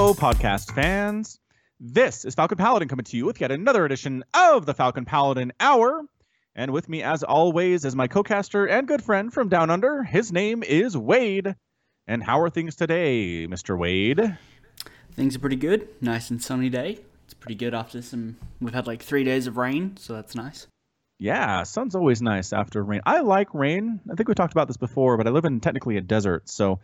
Hello, podcast fans. This is Falcon Paladin coming to you with yet another edition of the Falcon Paladin Hour. And with me, as always, is my co-caster and good friend from Down Under. His name is Wade. And how are things today, Mr. Wade? Things are pretty good. Nice and sunny day. It's pretty good after some. We've had like three days of rain, so that's nice. Yeah, sun's always nice after rain. I like rain. I think we talked about this before, but I live in technically a desert, so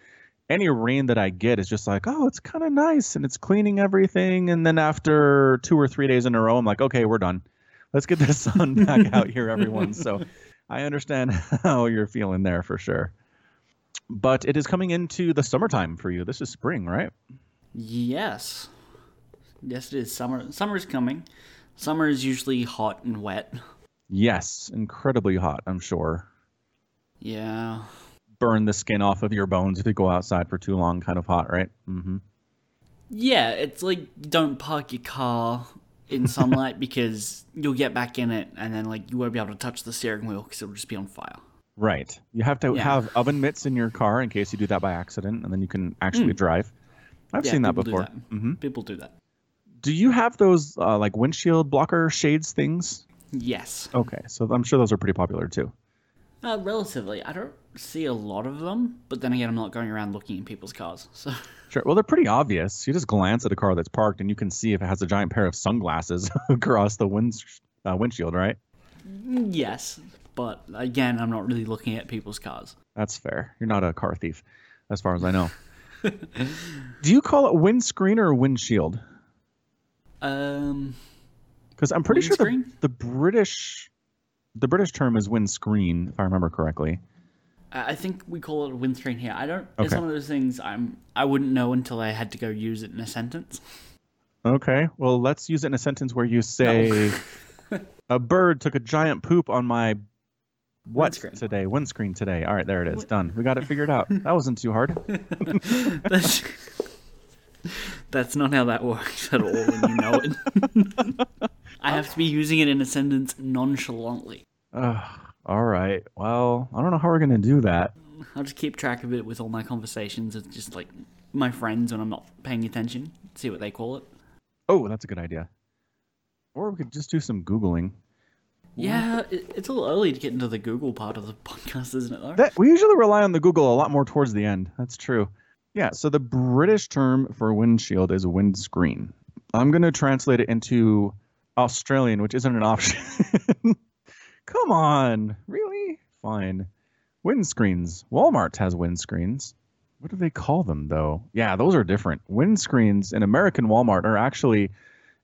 any rain that I get is just like, oh, it's kind of nice and it's cleaning everything. And then after two or three days in a row, I'm like, okay, we're done. Let's get the sun back out here, everyone. So I understand how you're feeling there for sure. But it is coming into the summertime for you. This is spring, right? Yes. Yes, it is. Summer. Summer is coming. Summer is usually hot and wet. Yes, incredibly hot, I'm sure. Yeah. Burn the skin off of your bones if you go outside for too long, kind of hot, right? Mm-hmm. Yeah, it's like don't park your car in sunlight because you'll get back in it and then like you won't be able to touch the steering wheel because it'll just be on fire. Right. You have to Yeah. have oven mitts in your car in case you do that by accident, and then you can actually drive. I've Mm. Yeah, seen that people do before. that. hmm People do that. Do you have those uh, like windshield blocker shades things? Yes. Okay, so I'm sure those are pretty popular too. Uh, relatively. I don't see a lot of them, but then again, I'm not going around looking in people's cars. So Sure. Well, they're pretty obvious. You just glance at a car that's parked, and you can see if it has a giant pair of sunglasses across the wind, uh, windshield, right? yes, but again, I'm not really looking at people's cars. That's fair. You're not a car thief, as far as I know. Do you call it windscreen or windshield? Um, Because I'm pretty sure the, the British, the British term is windscreen, if I remember correctly. I think we call it windscreen here. I don't. It's one of those things I'm. I wouldn't know until I had to go use it in a sentence. Okay. Well, let's use it in a sentence where you say, "A bird took a giant poop on my what Windscreen. today? Windscreen today." All right, there it is. Done. We got it figured out. That wasn't too hard. That's, that's not how that works at all when you know it. I have to be using it in a sentence nonchalantly. Ugh, all right. Well, I don't know how we're gonna do that. I'll just keep track of it with all my conversations. It's just like my friends when I'm not paying attention. See what they call it. Oh, that's a good idea. Or we could just do some googling. Yeah, it's a little early to get into the Google part of the podcast, isn't it? Though. That we usually rely on the Google a lot more towards the end. That's true. Yeah. So the British term for windshield is windscreen. I'm gonna translate it into Australian, which isn't an option. Come on, really? Fine. Windscreens. Walmart has windscreens. What do they call them though? Yeah, those are different. Windscreens in American Walmart are actually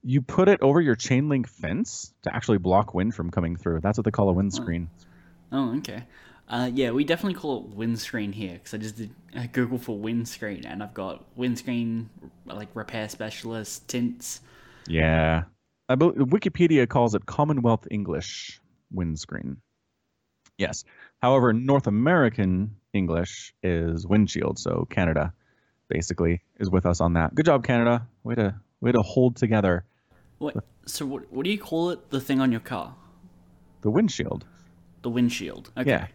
you put it over your chain link fence to actually block wind from coming through. That's what they call a windscreen. Oh, okay. Uh, yeah, we definitely call it windscreen here because I just did uh, Google for windscreen and I've got windscreen like repair specialist tints. Yeah. I believe Wikipedia calls it Commonwealth English windscreen. Yes. However, North American English is windshield, so Canada basically is with us on that. Good job, Canada. Way to way to hold together What? So what? What do you call it? The thing on your car, the windshield. the windshield. Okay. Yeah.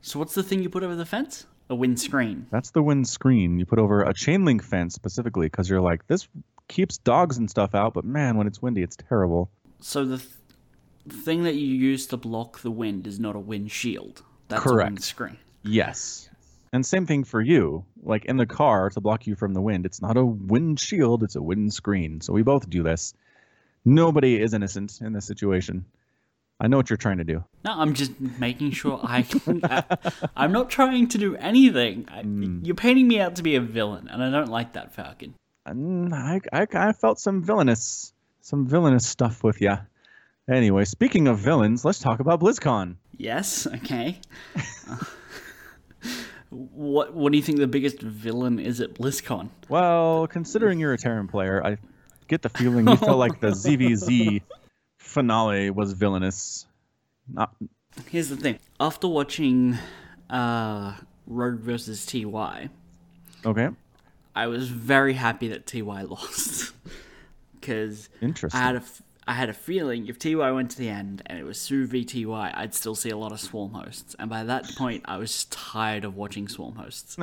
So what's the thing you put over the fence? A windscreen. That's the windscreen you put over a chain link fence specifically because you're like, this keeps dogs and stuff out, but man, when it's windy, it's terrible. So the th- thing that you use to block the wind is not a windshield. That's Correct. a windscreen. Yes. And same thing for you. Like in the car to block you from the wind, it's not a windshield, it's a windscreen. So we both do this. Nobody is innocent in this situation. I know what you're trying to do. No, I'm just making sure I can. I, I'm not trying to do anything. I, hmm. You're painting me out to be a villain, and I don't like that, Falcon. And I, I, I felt some villainous, some villainous stuff with you. Anyway, speaking of villains, let's talk about BlizzCon. Yes, okay. Uh, what What do you think the biggest villain is at BlizzCon? Well, considering you're a Terran player, I get the feeling you felt like the ZVZ finale was villainous. Not Here's the thing. After watching uh, Rogue versus TY, okay. I was very happy that TY lost. Because. I had a, f- I had a feeling if TY went to the end and it was Soo v TY, I'd still see a lot of Swarm hosts. And by that point, I was tired of watching Swarm hosts.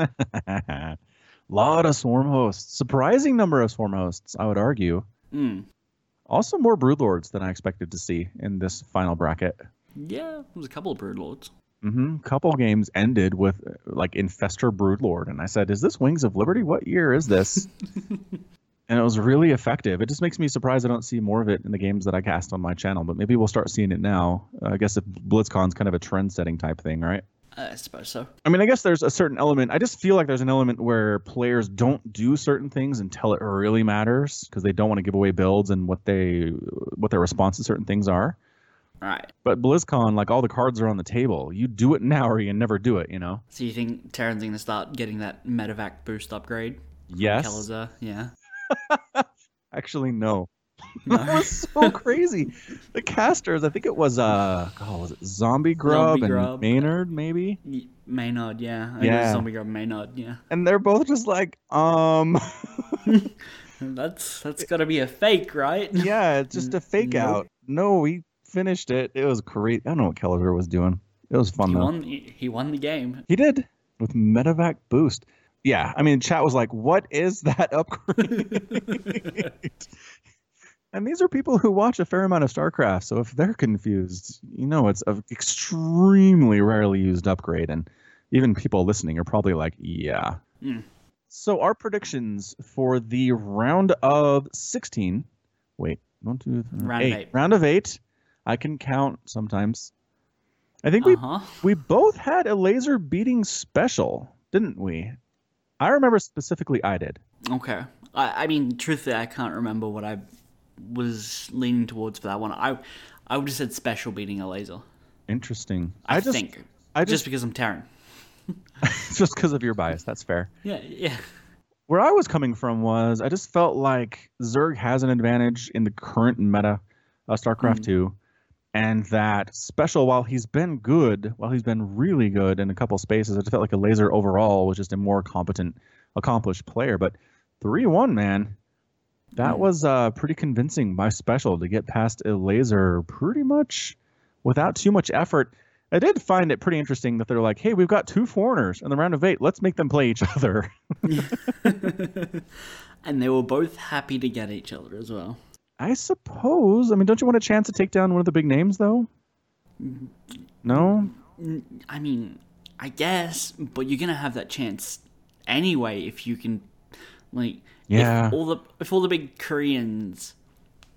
lot of swarm hosts. Surprising number of swarm hosts, I would argue. Mm. Also, more broodlords than I expected to see in this final bracket. Yeah, there was a couple of broodlords. Mm-hmm. Couple games ended with uh, like Infestor Broodlord, and I said, "Is this Wings of Liberty? What year is this?" and it was really effective. It just makes me surprised I don't see more of it in the games that I cast on my channel. But maybe we'll start seeing it now. Uh, I guess if BlizzCon's kind of a trend-setting type thing, right? I suppose so. I mean, I guess there's a certain element. I just feel like there's an element where players don't do certain things until it really matters because they don't want to give away builds and what they what their response to certain things are. Right. But BlizzCon, like all the cards are on the table. You do it now or you never do it. You know. So you think Terran's going to start getting that Medivac boost upgrade? Yes. Kelazhur? Yeah. Actually, no. No. that was so crazy. The casters, I think it was uh, oh, was it Zombie Grub Zombie and Grub. Maynarde maybe, Maynarde, yeah. I think it was Yeah. Zombie Grub Maynarde, yeah. and they're both just like, um, That's that's got to be a fake, right? yeah, it's just a fake Nope. out. No, we finished it. It was great. I don't know what Kelazhur was doing. It was fun He though. won. He won the game. He did with Medivac boost. Yeah, I mean, chat was like, "What is that upgrade?" and these are people who watch a fair amount of StarCraft, so if they're confused, you know, it's an extremely rarely used upgrade, and even people listening are probably like, "Yeah." Hmm. So our predictions for the round of sixteen. Wait, one, two, three, Round of eight. Round of eight. I can count sometimes. I think we Uh huh. we both had Elazer beating special, didn't we? I remember specifically I did. Okay. I, I mean, truthfully, I can't remember what I was leaning towards for that one. I I would have said special beating Elazer. Interesting. I, just think. I just, just because I'm Terran. just because of your bias, that's fair. Yeah, yeah. Where I was coming from was I just felt like Zerg has an advantage in the current meta of StarCraft Mm. 2 and that special while he's been good, while he's been really good in a couple spaces, I just felt like Elazer overall was just a more competent, accomplished player, but 3-1 man, that Mm. was uh, pretty convincing by special to get past Elazer pretty much without too much effort. I did find it pretty interesting that they're like, "Hey, we've got two foreigners in the round of eight. Let's make them play each other." and they were both happy to get each other as well. I suppose. I mean, don't you want a chance to take down one of the big names, though? No. I mean, I guess, but you're gonna have that chance anyway if you can, like, Yeah. If all the if all the big Koreans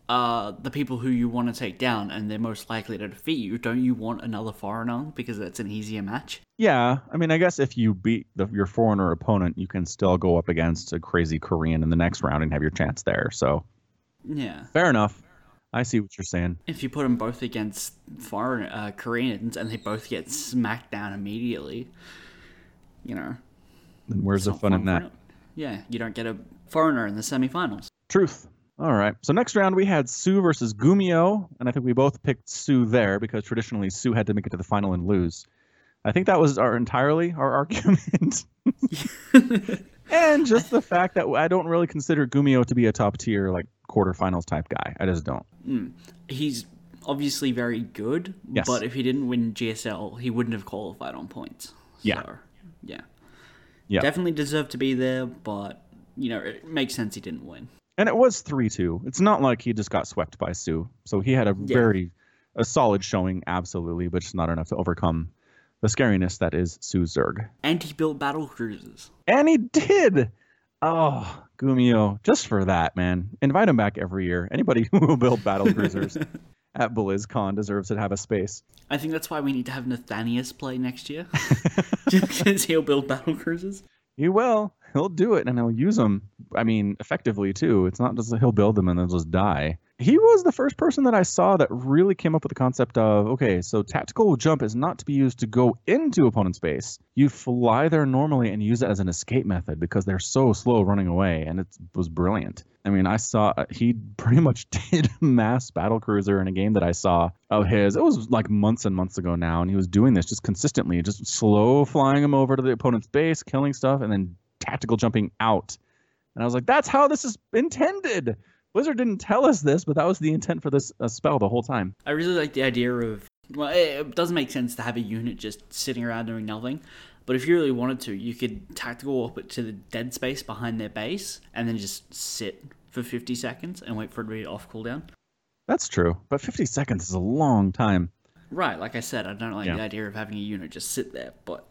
are the people who you want to take down and they're most likely to defeat you, don't you want another foreigner because it's an easier match? Yeah. I mean, I guess if you beat the, your foreigner opponent, you can still go up against a crazy Korean in the next round and have your chance there. So Yeah. fair enough. I see what you're saying. If you put them both against foreign uh, Koreans and they both get smacked down immediately, you know, Then where's the fun in that? Yeah, you don't get a foreigner in the semifinals. Truth. All right. So next round we had Soo versus GuMiho, and I think we both picked Soo there because traditionally Soo had to make it to the final and lose. I think that was our entirely our argument. and just the fact that I don't really consider GuMiho to be a top tier like quarterfinals type guy. I just don't. Hmm. He's obviously very good, Yes. but if he didn't win GSL, he wouldn't have qualified on points. Yeah. So, yeah. Yeah. Definitely deserved to be there, but, you know, it makes sense he didn't win. And it was 3-2. It's not like he just got swept by Soo. So he had a Yeah. very a solid showing absolutely, but just not enough to overcome the scariness that is Soo Zerg. And he built battle cruisers. And he did. Oh, GuMiho, just for that, man. Invite him back every year. Anybody who will build battle cruisers at BlizzCon deserves to have a space. I think that's why we need to have Nathanias play next year. Just because he'll build battle cruisers. He will. He'll do it and he'll use them. I mean, effectively too. It's not just that he'll build them and they'll just die. He was the first person that I saw that really came up with the concept of okay, so tactical jump is not to be used to go into opponent's base. You fly there normally and use it as an escape method because they're so slow running away, and it was brilliant. I mean, I saw he pretty much did mass battle cruiser in a game that I saw of his. It was like months and months ago now, and he was doing this just consistently, just slow flying him over to the opponent's base, killing stuff, and then tactical jumping out. And I was like, that's how this is intended. Blizzard didn't tell us this, but that was the intent for this uh, spell the whole time. I really like the idea of. Well, it, doesn't make sense to have a unit just sitting around doing nothing, But if you really wanted to, you could tactical warp it to the dead space behind their base and then just sit for 50 seconds and wait for it to be off cooldown. That's true, but 50 seconds is a long time. Right, like I said, I don't like Yeah. the idea of having a unit just sit there, but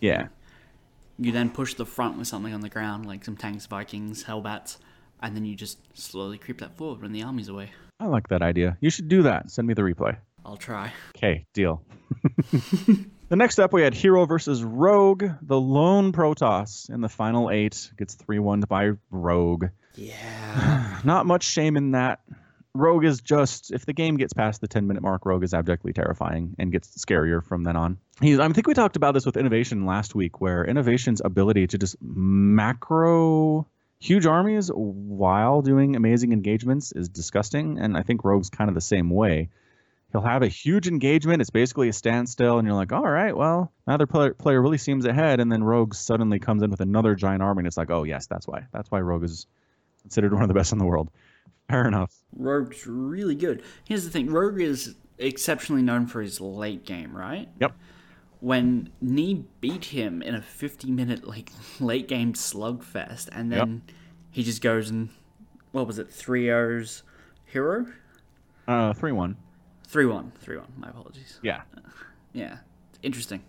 Yeah. you then push the front with something on the ground, like some tanks, Vikings, Hellbats, and then you just slowly creep that forward when the army's away. I like that idea. You should do that. Send me the replay. I'll try. Okay, deal. the next up, we had Hero versus Rogue. The lone Protoss in the final eight gets 3 1 by Rogue. Yeah. Not much shame in that. Rogue is just, if the game gets past the 10 minute mark, Rogue is abjectly terrifying and gets scarier from then on. He's, I think we talked about this with Innovation last week, where Innovation's ability to just macro huge armies while doing amazing engagements is disgusting. And I think Rogue's kind of the same way. He'll have a huge engagement. It's basically a standstill, and you're like, all right, well, neither player, player really seems ahead. And then Rogue suddenly comes in with another giant army, and it's like, oh, yes, that's why. That's why Rogue is considered one of the best in the world. Fair enough. Rogue's really good. Here's the thing Rogue is exceptionally known for his late game, right? Yep. When Neeb beat him in a 50 minute like late game slugfest, and then he just goes and, what was it, 3 O's hero? Uh, 3 1. 3 1. 3 1. My apologies. Yeah. Yeah. Interesting.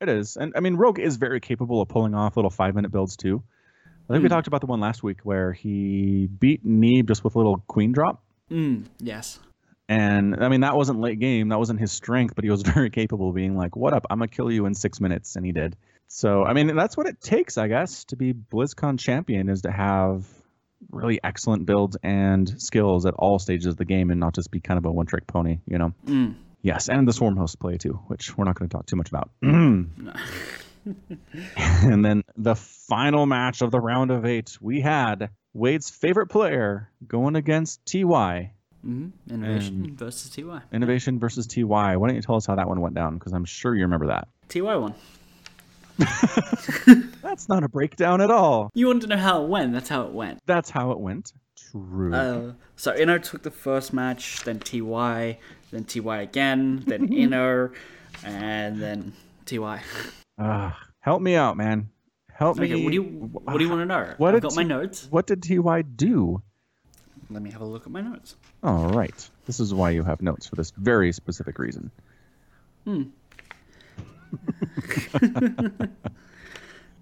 It is. And I mean, Rogue is very capable of pulling off little five minute builds too. I think we talked about the one last week where he beat Neeb just with a little queen drop. Mm, yes. And I mean, that wasn't late game. That wasn't his strength, but he was very capable of being like, what up? I'm going to kill you in six minutes. And he did. So, I mean, that's what it takes, I guess, to be BlizzCon champion is to have really excellent builds and skills at all stages of the game and not just be kind of a one trick pony, you know? Mm. Yes, and the Swarm host play too, which we're not going to talk too much about. and then the final match of the round of eight, we had Wade's favorite player going against TY. Hmm Innovation versus TY. Innovation versus TY. Why don't you tell us how that one went down? Because I'm sure you remember that. TY won. That's not a breakdown at all. You want to know how it went? That's how it went. That's how it went. True. Uh, so Inno took the first match, then TY, then TY again, then Inno, and then TY. Ah, help me out, man. Help me. What do you what do you want to know? What I've got my notes. What did TY do? Let me have a look at my notes. All right. This is why you have notes for this very specific reason.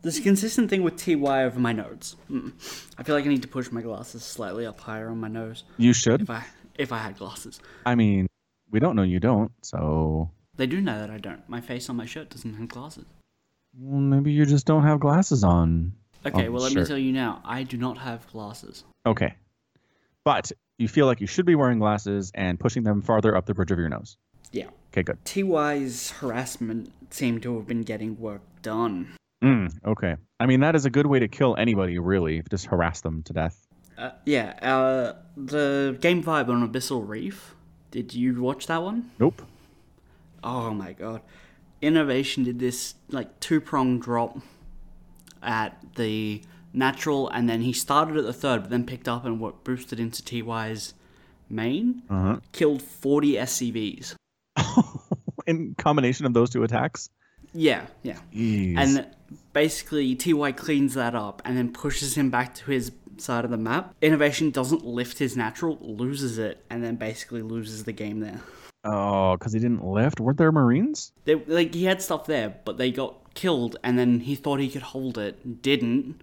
There's a consistent thing with TY over my notes. Mm. I feel like I need to push my glasses slightly up higher on my nose You should. if I if I had glasses. I mean, we don't know you don't, so They do know that I don't. My face on my shirt doesn't have glasses. well, maybe you just don't have glasses on. Okay, Oh, well let sure. me tell you now. I do not have glasses. Okay. But you feel like you should be wearing glasses and pushing them farther up the bridge of your nose. Yeah. Okay, good. TY's harassment seemed to have been getting work done. Mm, okay. I mean, that is a good way to kill anybody, really. Just harass them to death. Uh, yeah, uh, the game vibe on Abyssal Reef. Did you watch that one? Nope. Oh my god. Innovation did this like two prong drop at the natural, and then he started at the third, but then picked up and what boosted into TY's main. Uh Killed 40 SCVs. In combination of those two attacks. Yeah, yeah. Jeez. And basically, TY cleans that up and then pushes him back to his side of the map. Innovation doesn't lift his natural, loses it, and then basically loses the game there. oh, because he didn't lift. Weren't there Marines? They, like he had stuff there, but they got killed, and then he thought he could hold it, didn't,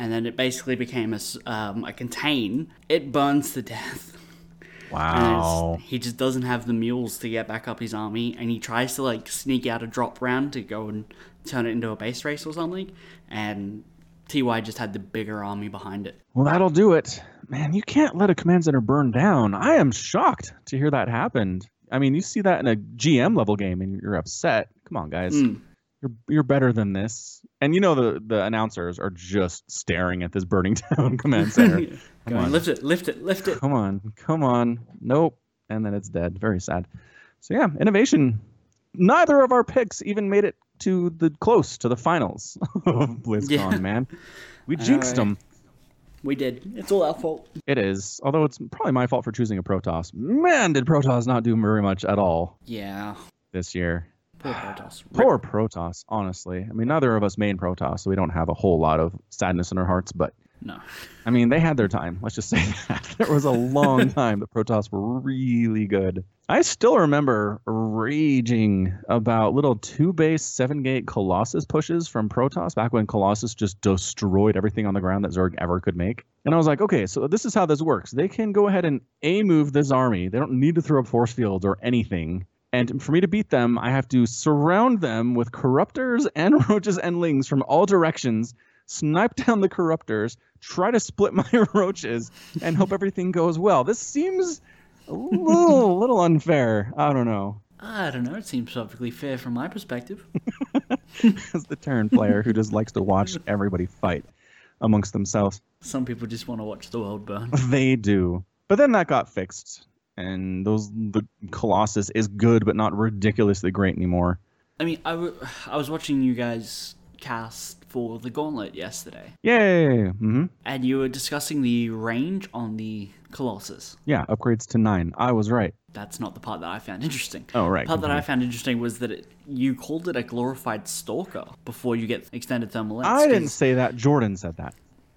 and then it basically became a, um, a contain. It burns to death. Wow. he just doesn't have the mules to get back up his army, and he tries to like sneak out a drop round to go and turn it into a base race or something, and Ty just had the bigger army behind it. Well, that'll do it. Man, you can't let a command center burn down. I am shocked to hear that happened. I mean, you see that in a GM level game and you're upset. Come on, guys. Mm. You're you're better than this. And you know the the announcers are just staring at this burning down command center. Come on. lift it, lift it, lift it. Come on. Come on. Nope. And then it's dead. Very sad. So yeah, innovation. Neither of our picks even made it to the close to the finals of BlizzCon, Yeah. man. We jinxed right? them. We did. It's all our fault. It is, although it's probably my fault for choosing a Protoss. Man, did Protoss not do very much at all Yeah. this year. Poor Protoss. Poor Protoss, honestly. I mean, neither of us main Protoss, so we don't have a whole lot of sadness in our hearts, but No. I mean, they had their time. Let's just say that. There was a long time that Protoss were really good. I still remember raging about little two base, seven gate Colossus pushes from Protoss back when Colossus just destroyed everything on the ground that Zerg ever could make. And I was like, okay, so this is how this works. They can go ahead and A move this army. They don't need to throw up force fields or anything. And for me to beat them, I have to surround them with corruptors and roaches and lings from all directions snipe down the corruptors, try to split my roaches, and hope everything goes well. This seems a little, little unfair. I don't know. I don't know. It seems perfectly fair from my perspective. As the Terran player who just likes to watch everybody fight amongst themselves, Some people just want to watch the world burn. they do. But then that got fixed, and those the Colossus is good, but not ridiculously great anymore. I mean, I, w- I was watching you guys cast for the Gauntlet yesterday, Yay! hmm and you were discussing the range on the Colossus. Yeah, upgrades to nine. I was right. That's not the part that I found interesting. Oh, right, The part that. I found interesting was that it, you called it a glorified stalker before you get extended thermal lance. I didn't say that. Jordan said that.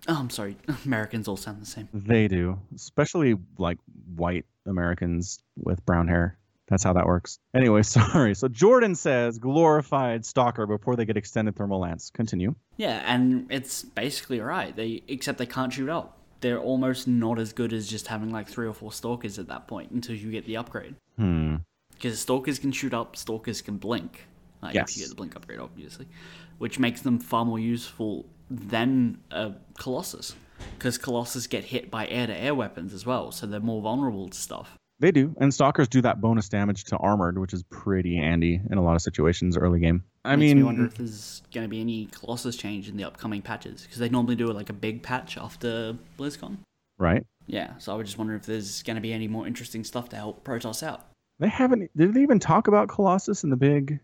Oh, I'm sorry. Americans all sound the same. They do, especially like white Americans with brown hair. That's how that works. Anyway, sorry. So Jordan says glorified stalker before they get extended thermal lance. Continue. Yeah, and it's basically right. They except they can't shoot up. They're almost not as good as just having like three or four stalkers at that point until you get the upgrade. Hmm. Because stalkers can shoot up, stalkers can blink. Like Yes. if you get the blink upgrade, obviously, which makes them far more useful than a colossus. Because colossus get hit by air-to-air weapons as well, so they're more vulnerable to stuff. They do, and stalkers do that bonus damage to armored, which is pretty handy in a lot of situations early game. I Makes mean, me wonder if there's going to be any colossus change in the upcoming patches because they normally do like a big patch after BlizzCon. right? Yeah, so I was just wondering if there's going to be any more interesting stuff to help Protoss out. They haven't. Did they even talk about Colossus in the big,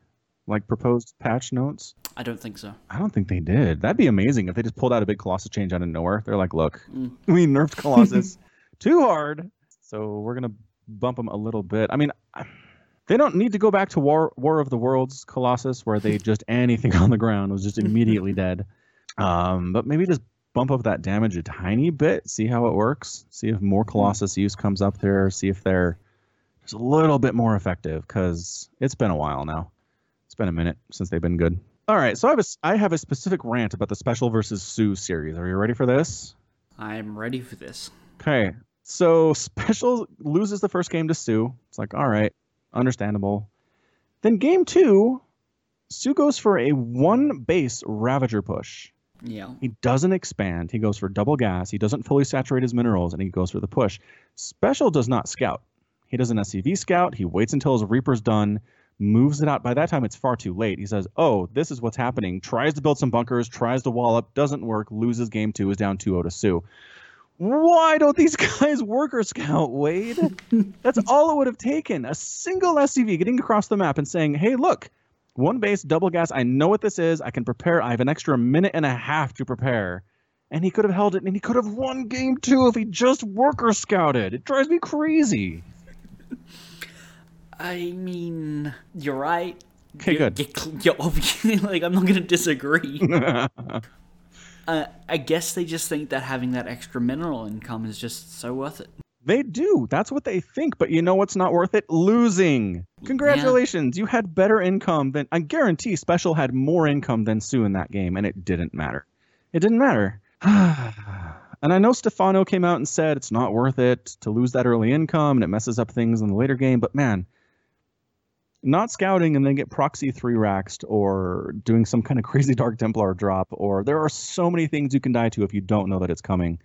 like proposed patch notes? I don't think so. I don't think they did. That'd be amazing if they just pulled out a big Colossus change out of nowhere. They're like, look, we nerfed Colossus too hard, so we're gonna bump them a little bit. I mean, they don't need to go back to War War of the Worlds Colossus, where they just anything on the ground was just immediately dead. Um, but maybe just bump up that damage a tiny bit, see how it works, see if more Colossus use comes up there, see if they're just a little bit more effective, because it's been a while now. It's been a minute since they've been good. All right, so I have a, I have a specific rant about the Special versus Soo series. Are you ready for this? I'm ready for this. Okay, so Special loses the first game to Soo. It's like, all right, understandable. Then game two, Soo goes for a one base Ravager push. Yeah. He doesn't expand. He goes for double gas. He doesn't fully saturate his minerals, and he goes for the push. Special does not scout. He does an SCV scout. He waits until his Reaper's done, moves it out. By that time, it's far too late. He says, "Oh, this is what's happening." Tries to build some bunkers, tries to wall up, doesn't work. Loses game two, is down 2-0 to Soo. Why don't these guys worker scout, Wade? That's all it would have taken. A single SCV getting across the map and saying, "Hey, look." One base, double gas. I know what this is. I can prepare. I have an extra minute and a half to prepare. And he could have held it and he could have won game two if he just worker scouted. It drives me crazy. I mean, you're right. Okay, You're- good. You're, you're obviously like I'm not going to disagree. uh, I guess they just think that having that extra mineral income is just so worth it. They do. That's what they think. But you know what's not worth it? Losing. Congratulations. You had better income than. I guarantee Special had more income than Soo in that game, and it didn't matter. It didn't matter. and I know Stephano came out and said it's not worth it to lose that early income and it messes up things in the later game. But man, not scouting and then get proxy three raxed or doing some kind of crazy Dark Templar drop, or there are so many things you can die to if you don't know that it's coming.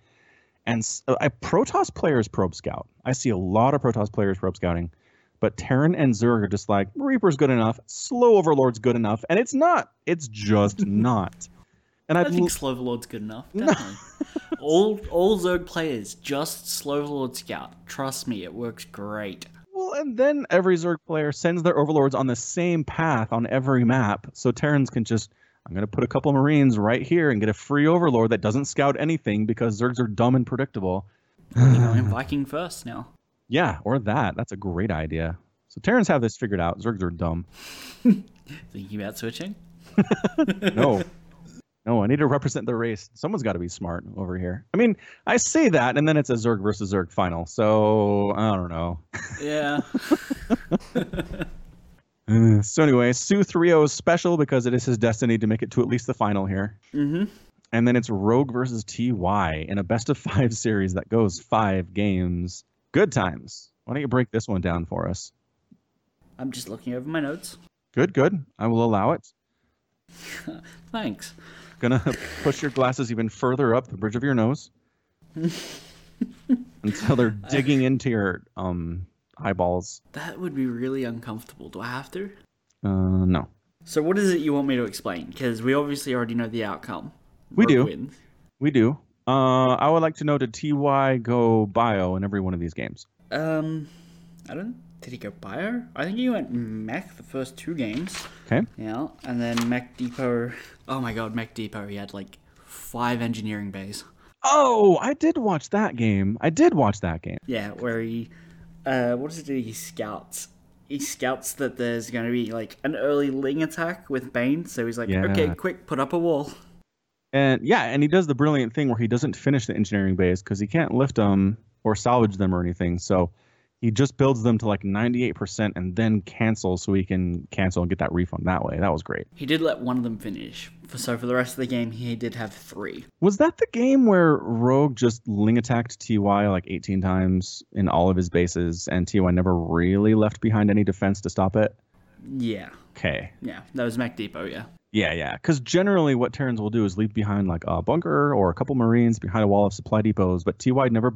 And s- uh, I Protoss players probe scout. I see a lot of Protoss players probe scouting, but Terran and Zerg are just like Reaper's good enough, Slow Overlord's good enough, and it's not. It's just not. And I I'd think l- Overlord's good enough. Definitely. all all Zerg players just Sloverlord Scout. Trust me, it works great. Well, and then every Zerg player sends their Overlords on the same path on every map, so Terrans can just. I'm gonna put a couple Marines right here and get a free Overlord that doesn't scout anything because Zergs are dumb and predictable. You know, in Viking first now. Yeah, or that. That's a great idea. So Terrans have this figured out. Zergs are dumb. Thinking about switching? No. No, I need to represent the race. Someone's got to be smart over here. I mean, I say that, and then it's a Zerg versus Zerg final. So I don't know. Yeah. So anyway, Soo 3 is special because it is his destiny to make it to at least the final here. mm-hmm. And then it's Rogue versus TY in a best of five series that goes five games. Good times. Why don't you break this one down for us? I'm just looking over my notes. Good, good. I will allow it. Thanks. Gonna push your glasses even further up the bridge of your nose until they're digging into your um eyeballs. That would be really uncomfortable. Do I have to? Uh, no. So what is it you want me to explain? Because we obviously already know the outcome. We Rogue do. Wins. We do. Uh, I would like to know did TY go bio in every one of these games? Um, I don't. Did he go bio? I think he went mech the first two games. Okay. Yeah, and then mech depot. Oh my god, mech depot. He had like five engineering bays. Oh, I did watch that game. I did watch that game. Yeah, where he, uh, what does he do? He scouts. He scouts that there's going to be like an early Ling attack with Bane, so he's like, Yeah. okay, quick, put up a wall. And yeah, and he does the brilliant thing where he doesn't finish the engineering bays because he can't lift them or salvage them or anything. So he just builds them to like 98% and then cancels so he can cancel and get that refund that way. That was great. He did let one of them finish. So for the rest of the game, he did have three. Was that the game where Rogue just ling attacked TY like 18 times in all of his bases and TY never really left behind any defense to stop it? Yeah, Okay. yeah, that was mech depot. Yeah. Yeah, yeah. Because generally, what Terrans will do is leave behind like a bunker or a couple Marines behind a wall of supply depots. But TY never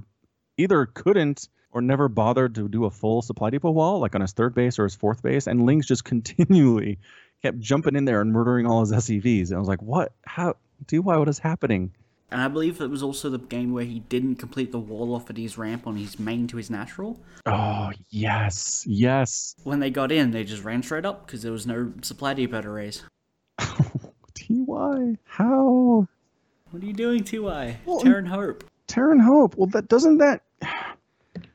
either couldn't or never bothered to do a full supply depot wall, like on his third base or his fourth base. And Lings just continually kept jumping in there and murdering all his SCVs. And I was like, what? How? TY, what is happening? And I believe it was also the game where he didn't complete the wall off at his ramp on his main to his natural. Oh, yes, yes. When they got in, they just ran straight up because there was no supply depot to raise. TY, how? What are you doing, Ty? Well, Terran Hope. Terran Hope. Well, that doesn't that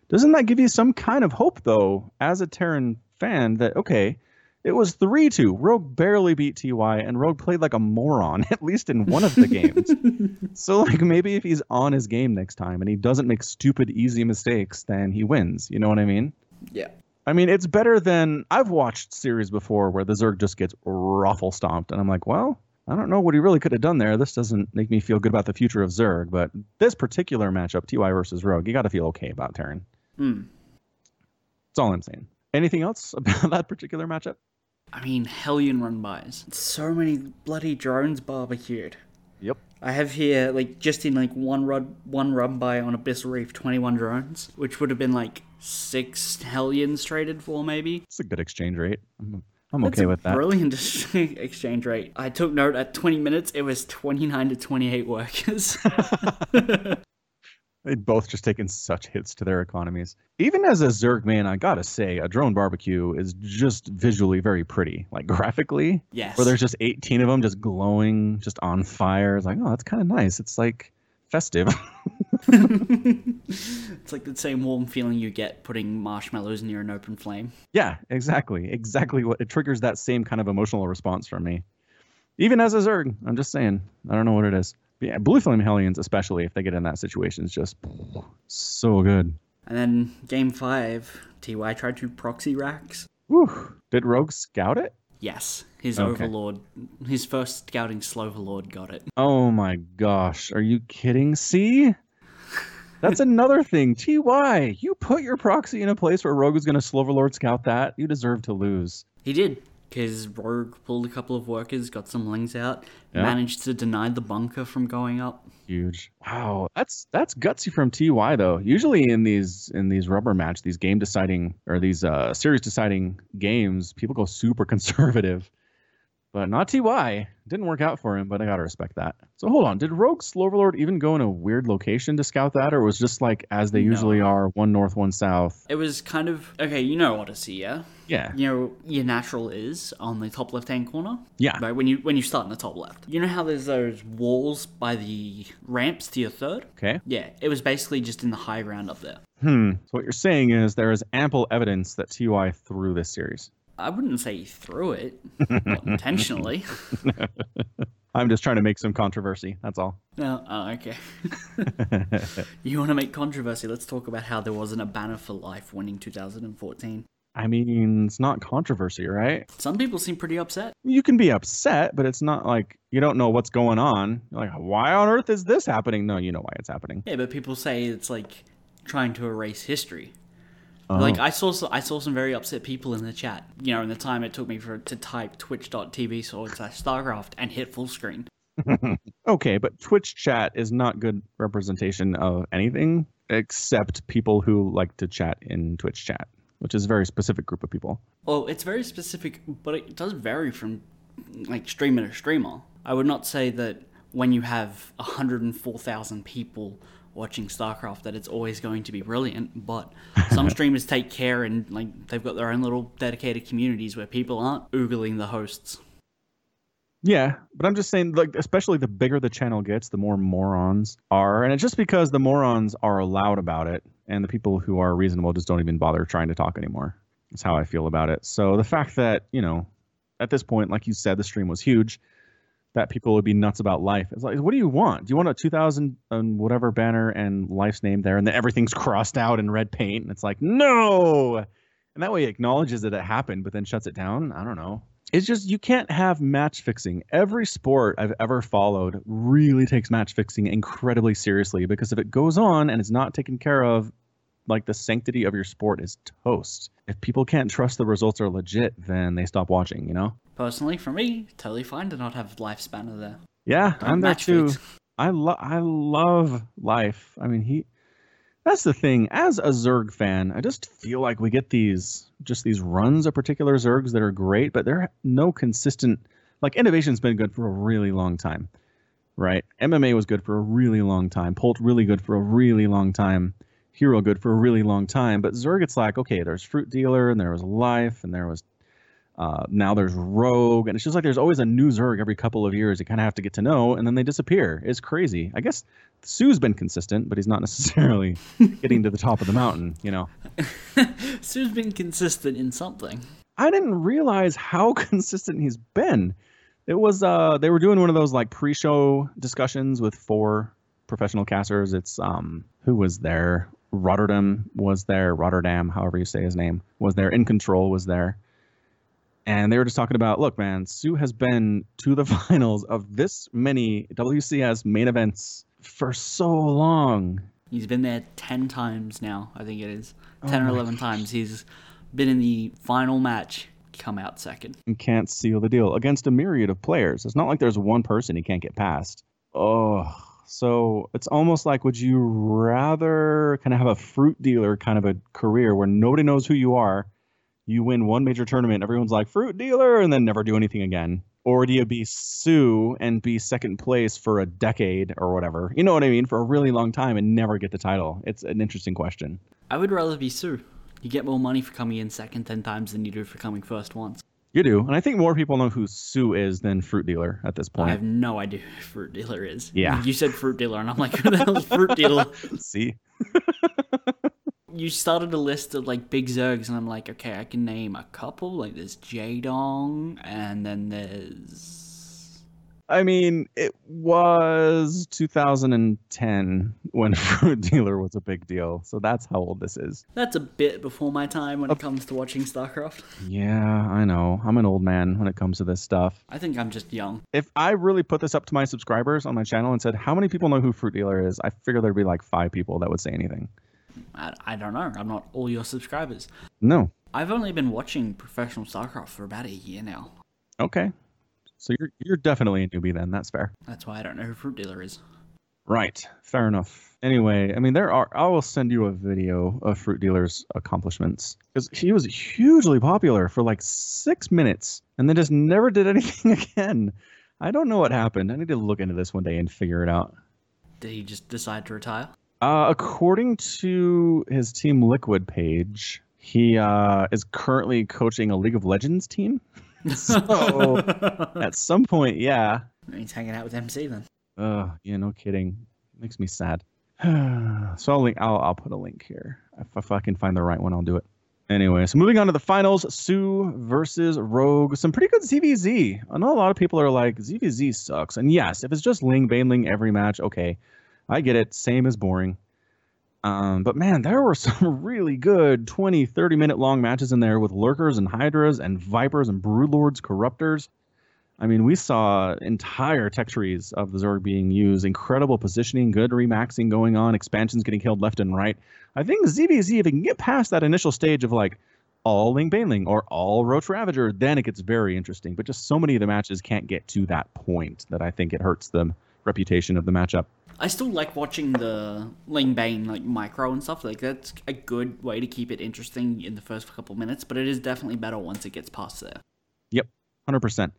doesn't that give you some kind of hope though, as a Terran fan, that okay, it was three two. Rogue barely beat Ty, and Rogue played like a moron at least in one of the games. so like maybe if he's on his game next time and he doesn't make stupid easy mistakes, then he wins. You know what I mean? Yeah. I mean, it's better than I've watched series before where the Zerg just gets ruffle stomped, and I'm like, well, I don't know what he really could have done there. This doesn't make me feel good about the future of Zerg, but this particular matchup, Ty versus Rogue, you got to feel okay about Terran. Hmm. That's all I'm saying. Anything else about that particular matchup? I mean, Hellion run bys. So many bloody drones barbecued. Yep. I have here, like, just in like one run, one run by on Abyss Reef, 21 drones, which would have been like six Hellions traded for, maybe. It's a good exchange rate. I'm, I'm That's okay with that. Brilliant exchange rate. I took note at 20 minutes, it was 29 to 28 workers. They'd both just taken such hits to their economies. Even as a Zerg man, I gotta say, a drone barbecue is just visually very pretty. Like graphically, yes. where there's just 18 of them just glowing, just on fire. It's like, oh, that's kind of nice. It's like festive. it's like the same warm feeling you get putting marshmallows near an open flame. yeah, exactly. Exactly what it triggers that same kind of emotional response from me. Even as a Zerg, I'm just saying, I don't know what it is. Yeah, Blue Flame Hellions, especially if they get in that situation, is just so good. And then game five, TY tried to proxy racks. Whew. Did Rogue scout it? Yes, his Okay. overlord, his first scouting Sloverlord got it. Oh my gosh, are you kidding? See? That's another thing. TY, you put your proxy in a place where Rogue is going to Sloverlord scout that. You deserve to lose. He did, because Rogue pulled a couple of workers, got some lings out, Yeah. managed to deny the bunker from going up. Huge. Wow, that's that's gutsy from TY though. Usually in these in these rubber match, these game deciding or these uh series deciding games, people go super conservative. But not TY. Didn't work out for him, but I gotta respect that. So hold on, did Rogue Sloverlord even go in a weird location to scout that, or was just like as they No. usually are, one north, one south? It was kind of okay. You know Odyssey, yeah. Yeah. You know your natural is on the top left-hand corner. Yeah. Right when you when you start in the top left. You know how there's those walls by the ramps to your third. Okay. Yeah, it was basically just in the high ground up there. Hmm. So what you're saying is there is ample evidence that TY threw this series. I wouldn't say he threw it, not intentionally. I'm just trying to make some controversy. That's all. No, oh, okay. you want to make controversy? Let's talk about how there wasn't a banner for life winning 2014. I mean, it's not controversy, right? Some people seem pretty upset. You can be upset, but it's not like you don't know what's going on. You're like, why on earth is this happening? No, you know why it's happening. Yeah, but people say it's like trying to erase history. Oh. Like I saw, I saw some very upset people in the chat. You know, in the time it took me for to type twitch.tv forward slash Starcraft and hit full screen. okay, but Twitch chat is not good representation of anything except people who like to chat in Twitch chat, which is a very specific group of people. Well, it's very specific, but it does vary from like streamer to streamer. I would not say that when you have 104,000 people watching StarCraft that it's always going to be brilliant, but some streamers take care and like they've got their own little dedicated communities where people aren't oogling the hosts. Yeah, but I'm just saying, like, especially the bigger the channel gets, the more morons are, and it's just because the morons are allowed about it, and the people who are reasonable just don't even bother trying to talk anymore. That's how I feel about it. So the fact that you know, at this point, like you said, the stream was huge, that people would be nuts about life. It's like, what do you want? Do you want a 2000 and whatever banner and life's name there, and then everything's crossed out in red paint? And it's like, no. And that way, acknowledges that it happened, but then shuts it down. I don't know it's just you can't have match fixing. Every sport I've ever followed really takes match fixing incredibly seriously because if it goes on and is not taken care of, like the sanctity of your sport is toast. If people can't trust the results are legit, then they stop watching, you know? Personally, for me, totally fine to not have lifespan of there. Yeah, Don't I'm there too. I love I love life. I mean, he that's the thing. As a Zerg fan, I just feel like we get these just these runs of particular Zergs that are great, but they're no consistent. Like innovation's been good for a really long time, right? MMA was good for a really long time. Polt really good for a really long time. Hero good for a really long time. But Zerg, it's like okay, there's Fruit Dealer and there was Life and there was uh, now there's Rogue, and it's just like there's always a new Zerg every couple of years. You kind of have to get to know, and then they disappear. It's crazy. I guess Soo's been consistent, but he's not necessarily getting to the top of the mountain. You know, Soo's been consistent in something. I didn't realize how consistent he's been. It was uh they were doing one of those like pre-show discussions with four professional casters. It's um who was there? Rotterdam was there. Rotterdam, however you say his name, was there. iNcontroL was there and they were just talking about, look, man, Soo has been to the finals of this many WCS main events for so long. He's been there 10 times now, I think it is. 10 oh or 11 gosh. times. He's been in the final match, come out second. And can't seal the deal against a myriad of players. It's not like there's one person he can't get past. Oh, so it's almost like would you rather kind of have a fruit dealer kind of a career where nobody knows who you are you win one major tournament, everyone's like fruit dealer, and then never do anything again? Or do you be Soo and be second place for a decade or whatever? You know what I mean? For a really long time and never get the title. It's an interesting question. I would rather be Soo. You get more money for coming in second 10 times than you do for coming first once. You do. And I think more people know who Soo is than Fruit Dealer at this point. I have no idea who Fruit Dealer is. Yeah. You said Fruit Dealer, and I'm like, who the hell is Fruit Dealer? See? you started a list of like big Zergs, and I'm like, okay, I can name a couple. Like there's Jaedong, and then there's. I mean, it was 2010 when Fruit Dealer was a big deal, so that's how old this is. That's a bit before my time when it comes to watching StarCraft. Yeah, I know. I'm an old man when it comes to this stuff. I think I'm just young. If I really put this up to my subscribers on my channel and said, how many people know who Fruit Dealer is, I figure there'd be like five people that would say anything. I, I don't know. I'm not all your subscribers. No. I've only been watching professional StarCraft for about a year now. Okay. So you're you're definitely a newbie then. That's fair. That's why I don't know who Fruit Dealer is. Right. Fair enough. Anyway, I mean, there are. I will send you a video of Fruit Dealer's accomplishments because he was hugely popular for like six minutes and then just never did anything again. I don't know what happened. I need to look into this one day and figure it out. Did he just decide to retire? Uh, according to his Team Liquid page, he uh, is currently coaching a League of Legends team. so at some point, yeah. He's hanging out with MC then. Uh, yeah, no kidding. Makes me sad. so I'll, link, I'll I'll put a link here. If, if I can find the right one, I'll do it. Anyway, so moving on to the finals, Soo versus Rogue. Some pretty good ZVZ. I know a lot of people are like, ZVZ sucks. And yes, if it's just Ling Baneling every match, okay. I get it. Same as boring. Um, but man, there were some really good 20, 30 minute long matches in there with Lurkers and Hydras and Vipers and Broodlords, Corruptors. I mean, we saw entire tech trees of the Zerg being used, incredible positioning, good remaxing going on, expansions getting killed left and right. I think ZVZ, if it can get past that initial stage of like all Ling Baneling or all Roach Ravager, then it gets very interesting. But just so many of the matches can't get to that point that I think it hurts the reputation of the matchup. I still like watching the Ling Bane like micro and stuff. Like that's a good way to keep it interesting in the first couple minutes, but it is definitely better once it gets past there. Yep, hundred percent.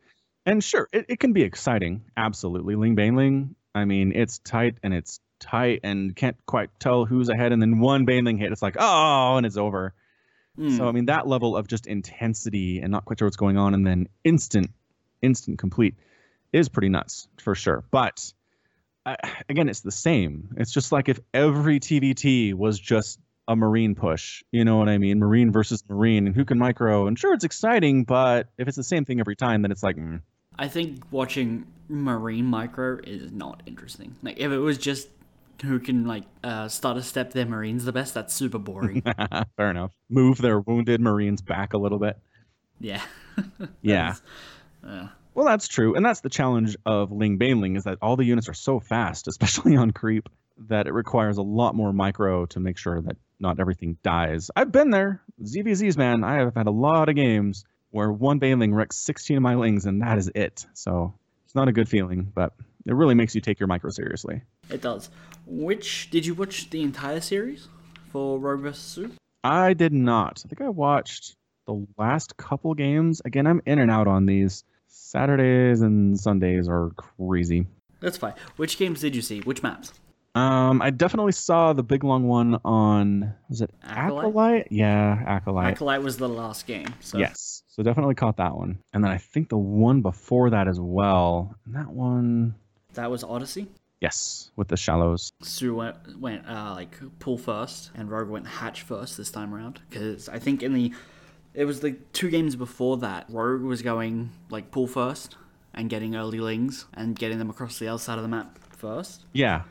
And sure, it, it can be exciting. Absolutely, Ling Bane Ling. I mean, it's tight and it's tight and can't quite tell who's ahead, and then one Baneling hit, it's like oh, and it's over. Mm. So I mean, that level of just intensity and not quite sure what's going on, and then instant, instant complete is pretty nuts for sure. But I, again, it's the same. It's just like if every TVT was just a marine push. You know what I mean? Marine versus marine, and who can micro? And sure, it's exciting, but if it's the same thing every time, then it's like. Mm. I think watching marine micro is not interesting. Like if it was just who can like uh, stutter step their marines the best, that's super boring. Fair enough. Move their wounded marines back a little bit. Yeah. yeah. Uh, well, that's true, and that's the challenge of Ling Baneling is that all the units are so fast, especially on creep, that it requires a lot more micro to make sure that not everything dies. I've been there, ZVZs, man. I have had a lot of games where one Baneling wrecks 16 of my Lings, and that is it. So it's not a good feeling, but it really makes you take your micro seriously. It does. Which did you watch the entire series for Rogue vs. Soo? I did not. I think I watched the last couple games. Again, I'm in and out on these. Saturdays and Sundays are crazy. That's fine. Which games did you see? Which maps? Um, I definitely saw the big long one on was it Acolyte? Acolyte? Yeah, Acolyte. Acolyte was the last game. So. Yes, so definitely caught that one, and then I think the one before that as well. And that one. That was Odyssey. Yes, with the shallows. Soo went, went uh, like pull first, and Rogue went hatch first this time around. Because I think in the it was the two games before that. Rogue was going like pull first and getting early lings and getting them across the other side of the map first. Yeah.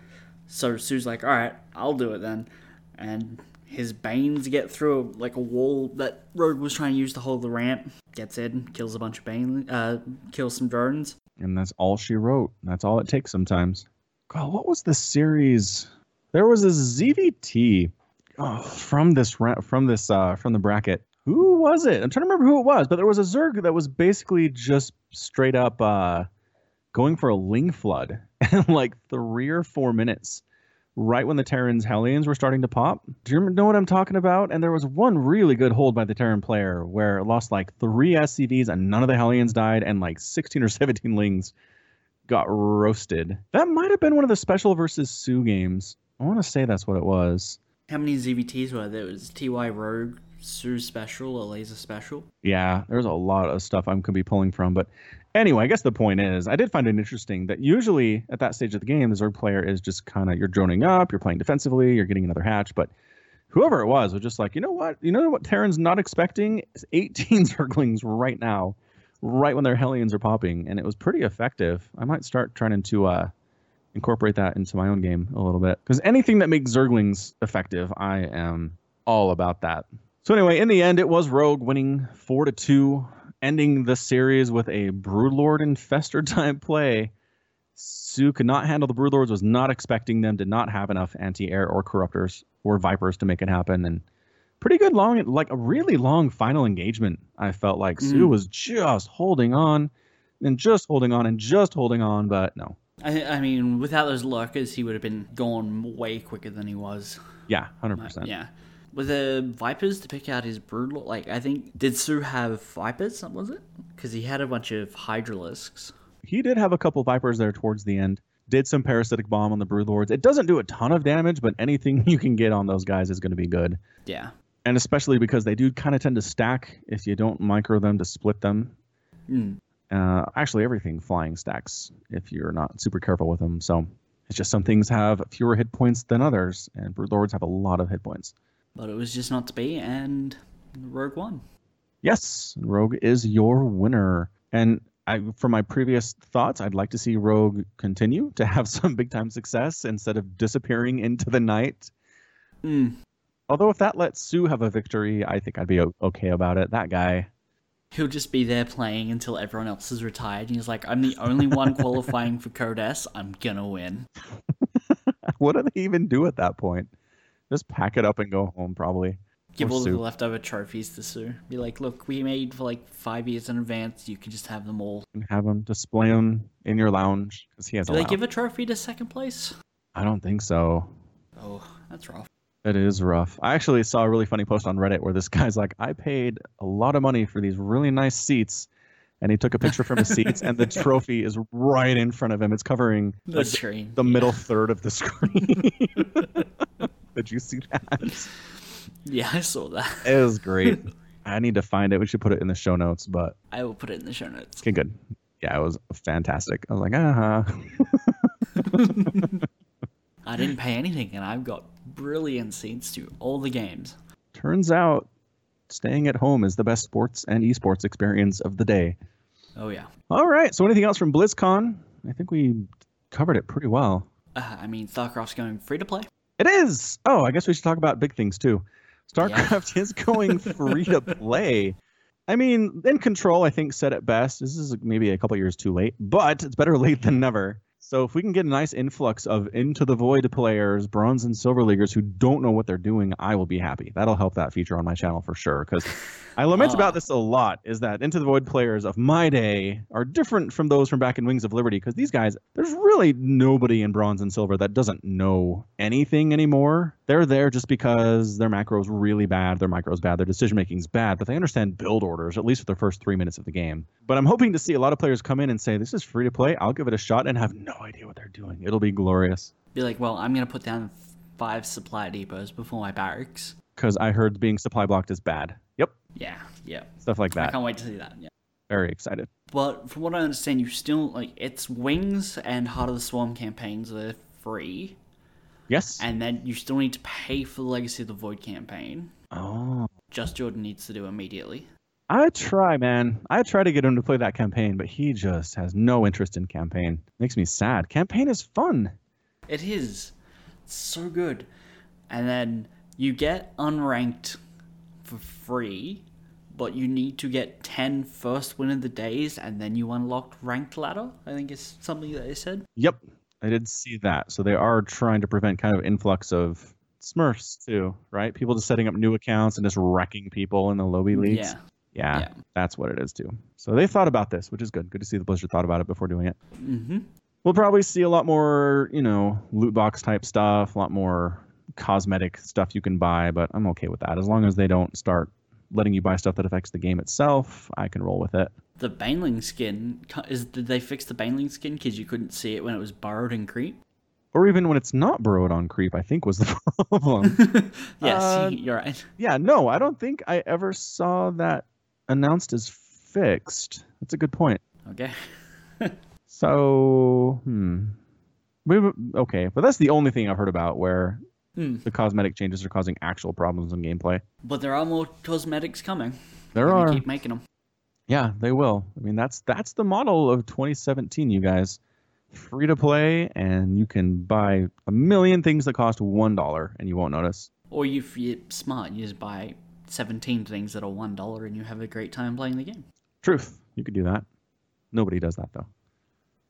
So Soo's like, all right, I'll do it then. And his Banes get through like a wall that Rogue was trying to use to hold the ramp. Gets in, kills a bunch of Bane, uh, kills some drones. And that's all she wrote. That's all it takes sometimes. God, what was the series? There was a ZVT oh, from this from this uh, from the bracket who was it? I'm trying to remember who it was, but there was a Zerg that was basically just straight up uh, going for a Ling Flood in like three or four minutes, right when the Terran's Hellions were starting to pop. Do you know what I'm talking about? And there was one really good hold by the Terran player where it lost like three SCVs and none of the Hellions died, and like 16 or 17 Lings got roasted. That might have been one of the special versus Soo games. I want to say that's what it was. How many ZVTs were there? It was TY Rogue, Soo special, Elazer special. Yeah, there's a lot of stuff I'm gonna be pulling from, but anyway, I guess the point is, I did find it interesting that usually at that stage of the game, the Zerg player is just kind of you're droning up, you're playing defensively, you're getting another hatch, but whoever it was was just like, you know what, you know what, Terran's not expecting is 18 Zerglings right now, right when their Hellions are popping, and it was pretty effective. I might start trying to uh, incorporate that into my own game a little bit because anything that makes Zerglings effective, I am all about that. So anyway, in the end, it was Rogue winning four to two, ending the series with a Broodlord infestor type play. Soo could not handle the Broodlords, was not expecting them, did not have enough anti-air or corruptors or vipers to make it happen, and pretty good long, like a really long final engagement. I felt like mm. Soo was just holding on, and just holding on, and just holding on, but no. I, I mean, without those lurkers, he would have been gone way quicker than he was. Yeah, hundred percent. Yeah. Were the Vipers to pick out his brood? Like, I think, did Soo have Vipers, was it? Because he had a bunch of Hydralisks. He did have a couple Vipers there towards the end. Did some Parasitic Bomb on the Brood Lords. It doesn't do a ton of damage, but anything you can get on those guys is going to be good. Yeah. And especially because they do kind of tend to stack if you don't micro them to split them. Mm. Uh, actually, everything flying stacks if you're not super careful with them. So It's just some things have fewer hit points than others, and Brood Lords have a lot of hit points. But it was just not to be, and Rogue won. Yes, Rogue is your winner. And I, from my previous thoughts, I'd like to see Rogue continue to have some big time success instead of disappearing into the night. Mm. Although, if that lets Soo have a victory, I think I'd be okay about it. That guy. He'll just be there playing until everyone else is retired. And he's like, I'm the only one qualifying for Code S. I'm gonna win. what do they even do at that point? Just pack it up and go home, probably. Give all Soo. the leftover trophies to Soo. Be like, look, we made for like five years in advance. You can just have them all. And have them display them in your lounge because he has Do a they lounge. give a trophy to second place? I don't think so. Oh, that's rough. It is rough. I actually saw a really funny post on Reddit where this guy's like, I paid a lot of money for these really nice seats. And he took a picture from his seats, and the trophy is right in front of him. It's covering The like, screen. the middle third of the screen. Did you see that? Yeah, I saw that. It was great. I need to find it. We should put it in the show notes, but I will put it in the show notes. okay, good. Yeah, it was fantastic. I was like, uh huh. I didn't pay anything, and I've got brilliant seats to all the games. Turns out staying at home is the best sports and esports experience of the day. Oh yeah. All right. So, anything else from BlizzCon? I think we covered it pretty well. Uh, I mean, StarCraft's going free to play. It is. Oh, I guess we should talk about big things too. StarCraft is going free to play. I mean, iNcontroL, I think said it best. This is maybe a couple years too late, but it's better late than never. So if we can get a nice influx of into the void players, bronze and silver leaguers who don't know what they're doing, I will be happy. That'll help that feature on my channel for sure. Because I lament Aw. about this a lot is that into the void players of my day are different from those from back in Wings of Liberty. Because these guys, there's really nobody in bronze and silver that doesn't know anything anymore. They're there just because their macro's really bad, their micro's bad, their decision making's bad, but they understand build orders at least for the first three minutes of the game. But I'm hoping to see a lot of players come in and say, "This is free to play. I'll give it a shot," and have no idea what they're doing. It'll be glorious. Be like, well, I'm gonna put down five supply depots before my barracks. Because I heard being supply blocked is bad. Yep, Yeah, yeah. stuff like that. I can't wait to see that. Yeah. Very excited. But from what I understand, you still like it's Wings and Heart of the Swarm campaigns are free, Yes. and then you still need to pay for the Legacy of the Void campaign. oh. Just Jordan needs to do immediately. I try, man. I try to get him to play that campaign, but he just has no interest in campaign. Makes me sad. Campaign is fun. It is It's so good, and then you get unranked for free, but you need to get 10 first win of the days, and then you unlock ranked ladder. I think it's something that they said. Yep, I did see that. So they are trying to prevent kind of influx of Smurfs too, right? People just setting up new accounts and just wrecking people in the lobby leagues. Yeah. Yeah, Yeah. that's what it is too. So they thought about this, which is good. Good to see the Blizzard thought about it before doing it. Mm-hmm. We'll probably see a lot more, you know, loot box type stuff, a lot more cosmetic stuff you can buy, but I'm okay with that. As long as they don't start letting you buy stuff that affects the game itself, I can roll with it. The Baneling skin is. Did they fix the Baneling skin because you couldn't see it when it was burrowed in creep? Or even when it's not burrowed on creep, I think was the problem. yes, Uh, you're right. yeah, no, I don't think I ever saw that announced as fixed. That's a good point. Okay. So, hmm. We, okay, but that's the only thing I've heard about where Hmm. the cosmetic changes are causing actual problems in gameplay. But there are more cosmetics coming. There are. Keep making them. Yeah, they will. I mean, that's that's the model of 2017, you guys. Free to play, and you can buy a million things that cost one dollar, and you won't notice. Or if you're smart, you just buy 17 things that are $1 and you have a great time playing the game. Truth, you could do that. Nobody does that though.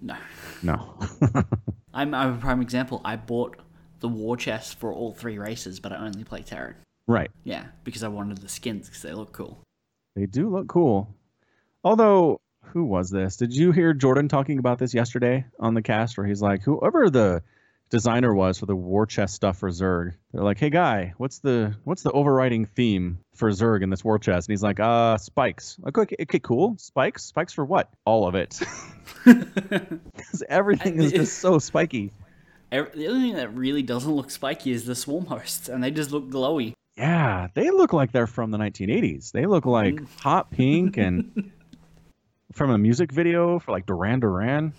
No. No. I'm, I'm a prime example. I bought the war chest for all three races, but I only play Terran. right. Yeah, because I wanted the skins because they look cool. They do look cool. Although, who was this? Did you hear Jordan talking about this yesterday on the cast where he's like, whoever the designer was for the war chest stuff for Zerg, they're like, hey guy, what's the what's the overriding theme for Zerg in this war chest? And he's like, uh, spikes. Like, okay, okay, cool. Spikes? Spikes for what? All of it. Because everything is just so spiky. The only thing that really doesn't look spiky is the swarm hosts, and they just look glowy. Yeah, they look like they're from the 1980s. They look like hot pink and from a music video for like Duran Duran.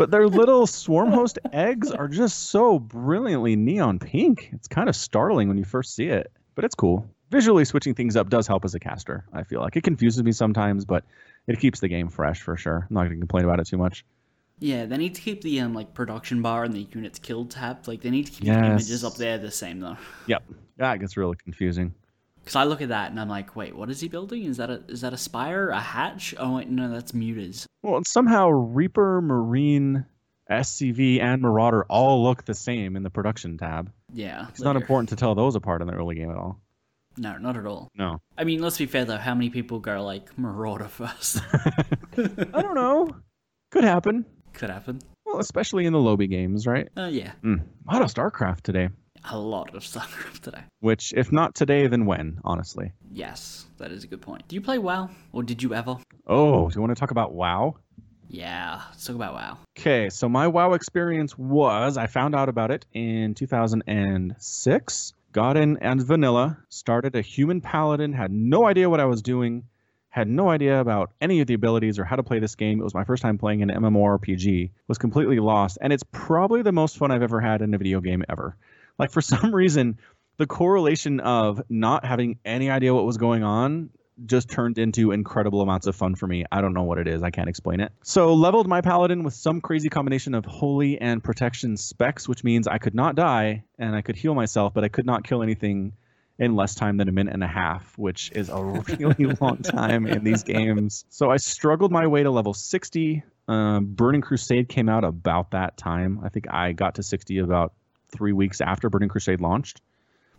But their little swarm host eggs are just so brilliantly neon pink. It's kind of startling when you first see it, but it's cool. Visually switching things up does help as a caster, I feel like. It confuses me sometimes, but it keeps the game fresh for sure. I'm not going to complain about it too much. Yeah, they need to keep the um like production bar and the units killed tab. Like they need to keep the images up there the same though. Yep. That gets really confusing. Because I look at that and I'm like, wait, what is he building? Is that a is that a spire? A hatch? Oh wait, no, that's mutas. Well, somehow Reaper, Marine, SCV, and Marauder all look the same in the production tab. Yeah, It's not important to tell those apart in the early game at all. No, not at all. No. I mean, let's be fair though. How many people go like Marauder first? I don't know. Could happen. Could happen. Well, especially in the lobby games, right? Uh, yeah, Mm. A lot of StarCraft today. A lot of StarCraft today. Which, if not today, then when, honestly? Yes, that is a good point. Do you play WoW, or did you ever? Oh, do you want to talk about WoW? Yeah, let's talk about WoW. Okay, so my WoW experience was I found out about it in 2006. Got in and vanilla, started a human paladin, had no idea what I was doing, had no idea about any of the abilities or how to play this game. It was my first time playing an MMORPG, was completely lost, and it's probably the most fun I've ever had in a video game ever. Like, for some reason, the correlation of not having any idea what was going on just turned into incredible amounts of fun for me. I don't know what it is. I can't explain it. So leveled my paladin with some crazy combination of holy and protection specs, which means I could not die and I could heal myself, but I could not kill anything in less time than a minute and a half, which is a really long time in these games. So I struggled my way to level 60. Um, Burning Crusade came out about that time. I think I got to 60 about three weeks after Burning Crusade launched.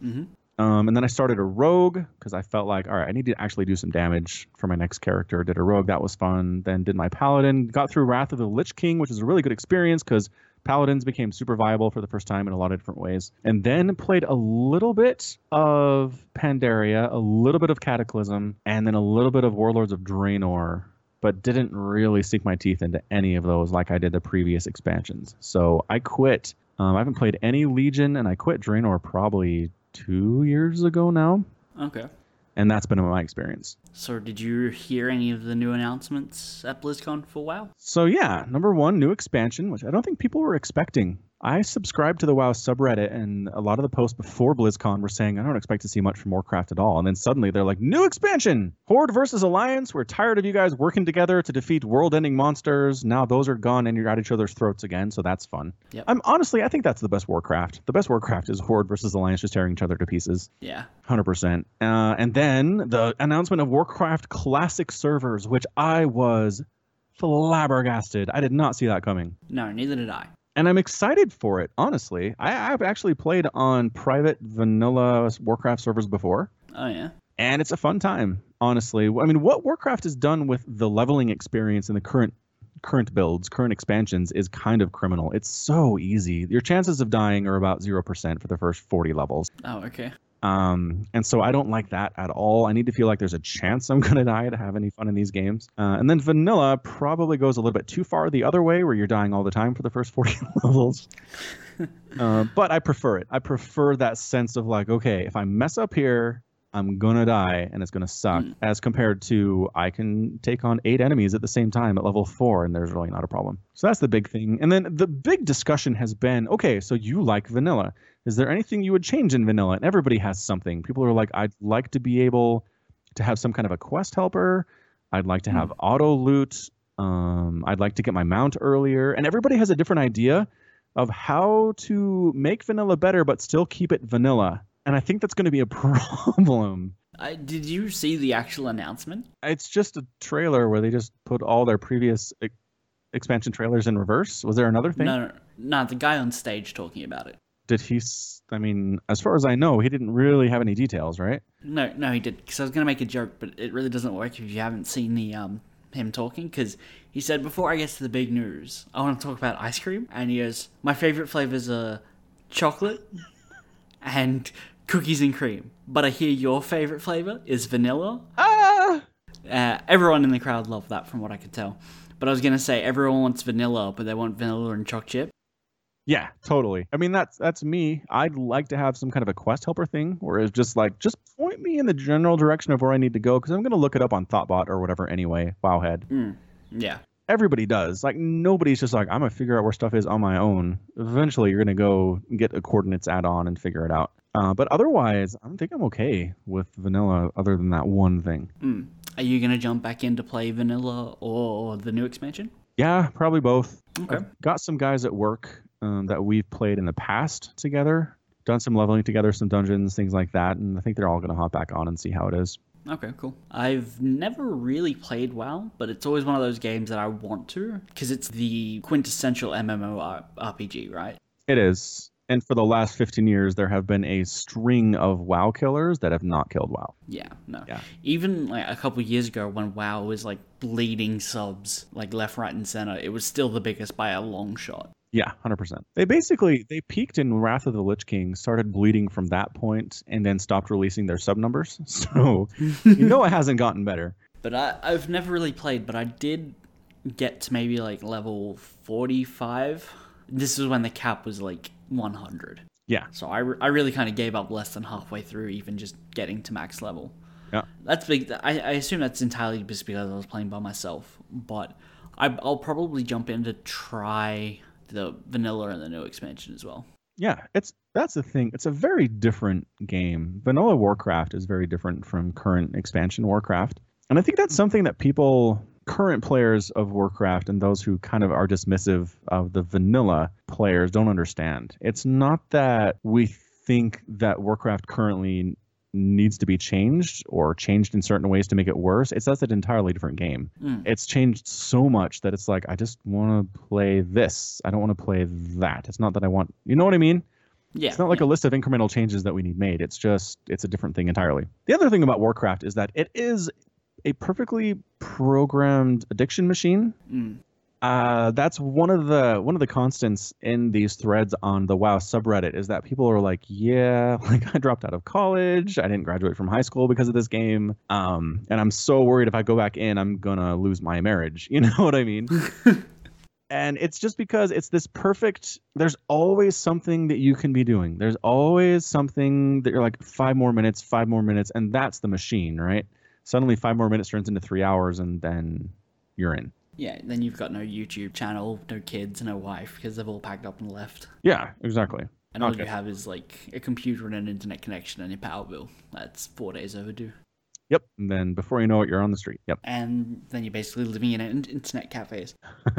hmm Um, and then I started a rogue because I felt like, all right, I need to actually do some damage for my next character. Did a rogue, that was fun. Then did my paladin, got through Wrath of the Lich King, which was a really good experience because paladins became super viable for the first time in a lot of different ways. And then played a little bit of Pandaria, a little bit of Cataclysm, and then a little bit of Warlords of Draenor. But didn't really sink my teeth into any of those like I did the previous expansions. So I quit. Um, I haven't played any Legion, and I quit Draenor probably two years ago now, Okay. and that's been my experience. So, did you hear any of the new announcements at BlizzCon for WoW? So yeah, number one, new expansion, which I don't think people were expecting. I subscribed to the WoW subreddit, and a lot of the posts before BlizzCon were saying I don't expect to see much from Warcraft at all. And then suddenly they're like, new expansion, Horde versus Alliance. We're tired of you guys working together to defeat world-ending monsters. Now those are gone, and you're at each other's throats again. So that's fun. Yep. I'm honestly, I think that's the best Warcraft. The best Warcraft is Horde versus Alliance just tearing each other to pieces. Yeah. Hundred percent. Uh, and then the announcement of Warcraft Classic servers, which I was flabbergasted. I did not see that coming, No, neither did I. and I'm excited for it. Honestly, I, I've actually played on private vanilla Warcraft servers before, Oh yeah. and it's a fun time. Honestly, I mean, what Warcraft has done with the leveling experience in the current current builds, current expansions is kind of criminal. It's so easy. Your chances of dying are about 0% for the first 40 levels. Oh okay. Um, and so I don't like that at all. I need to feel like there's a chance I'm going to die to have any fun in these games. Uh, and then vanilla probably goes a little bit too far the other way, where you're dying all the time for the first 40 levels. uh, but I prefer it. I prefer that sense of like, okay, if I mess up here, I'm gonna die and it's gonna suck. Mm. As compared to I can take on eight enemies at the same time at level four, and there's really not a problem. So that's the big thing. And then the big discussion has been, okay, so you like vanilla. Is there anything you would change in vanilla? And everybody has something. People are like, I'd like to be able to have some kind of a quest helper. I'd like to have auto loot. Um, I'd like to get my mount earlier. And everybody has a different idea of how to make vanilla better, but still keep it vanilla. And I think that's going to be a problem. I, did you see the actual announcement? It's just a trailer where they just put all their previous e- expansion trailers in reverse. Was there another thing? No, no, no, the guy on stage talking about it. Did he? I mean, as far as I know, he didn't really have any details, right? No, no, he did. Because I was gonna make a joke, but it really doesn't work if you haven't seen the um him talking. Because he said before I get to the big news, I want to talk about ice cream, and he goes, "My favorite flavors are chocolate and cookies and cream, but I hear your favorite flavor is vanilla." Ah! Uh, everyone in the crowd loved that, from what I could tell. But I was gonna say everyone wants vanilla, but they want vanilla and choc chip. Yeah, totally. I mean, that's that's me. I'd like to have some kind of a quest helper thing, where it's just like, just point me in the general direction of where I need to go, because I'm gonna look it up on Thottbot or whatever anyway. Wowhead. Mm, yeah. Everybody does. Like nobody's just like I'm gonna figure out where stuff is on my own. Eventually, you're gonna go get a coordinates add-on and figure it out. Uh, but otherwise, I think I'm okay with vanilla. Other than that one thing. Mm. Are you gonna jump back in to play vanilla or the new expansion? Yeah, probably both. Okay. I've got some guys at work um, that we've played in the past together, done some leveling together, some dungeons, things like that, and I think they're all gonna hop back on and see how it is. Okay, cool. I've never really played WoW, but it's always one of those games that I want to because it's the quintessential MMO RPG, right? It is. And for the last 15 years, there have been a string of WoW killers that have not killed WoW. Yeah, no. Yeah. Even like a couple years ago when WoW was like bleeding subs like left, right, and center, it was still the biggest by a long shot. Yeah, 100%. They basically they peaked in Wrath of the Lich King, started bleeding from that point, and then stopped releasing their sub numbers. So you know it hasn't gotten better. But I, I've never really played, but I did get to maybe like level 45. This is when the cap was like 100. Yeah. So I, re- I really kind of gave up less than halfway through, even just getting to max level. Yeah. That's big. I, I assume that's entirely just because I was playing by myself. But I, I'll probably jump in to try the vanilla and the new expansion as well. Yeah, it's that's the thing. It's a very different game. Vanilla Warcraft is very different from current expansion Warcraft. And I think that's something that people current players of Warcraft and those who kind of are dismissive of the vanilla players don't understand. It's not that we think that Warcraft currently needs to be changed or changed in certain ways to make it worse. It's that's an entirely different game. Mm. It's changed so much that it's like I just want to play this. I don't want to play that. It's not that I want. You know what I mean? Yeah. It's not like a list of incremental changes that we need made. It's just it's a different thing entirely. The other thing about Warcraft is that it is a perfectly programmed addiction machine. Mm. Uh, that's one of the one of the constants in these threads on the WoW subreddit is that people are like, yeah, like I dropped out of college, I didn't graduate from high school because of this game, um, and I'm so worried if I go back in, I'm gonna lose my marriage. You know what I mean? and it's just because it's this perfect there's always something that you can be doing. There's always something that you're like five more minutes five more minutes and that's the machine right? Suddenly five more minutes turns into three hours and then you're in Yeah, then you've got no YouTube channel, no kids, no wife because they've all packed up and left. yeah exactly And all Okay. you have is like a computer and an internet connection and your power bill. That's four days overdue. yep and then before you know it you're on the street yep And then you're basically living in in- internet cafes.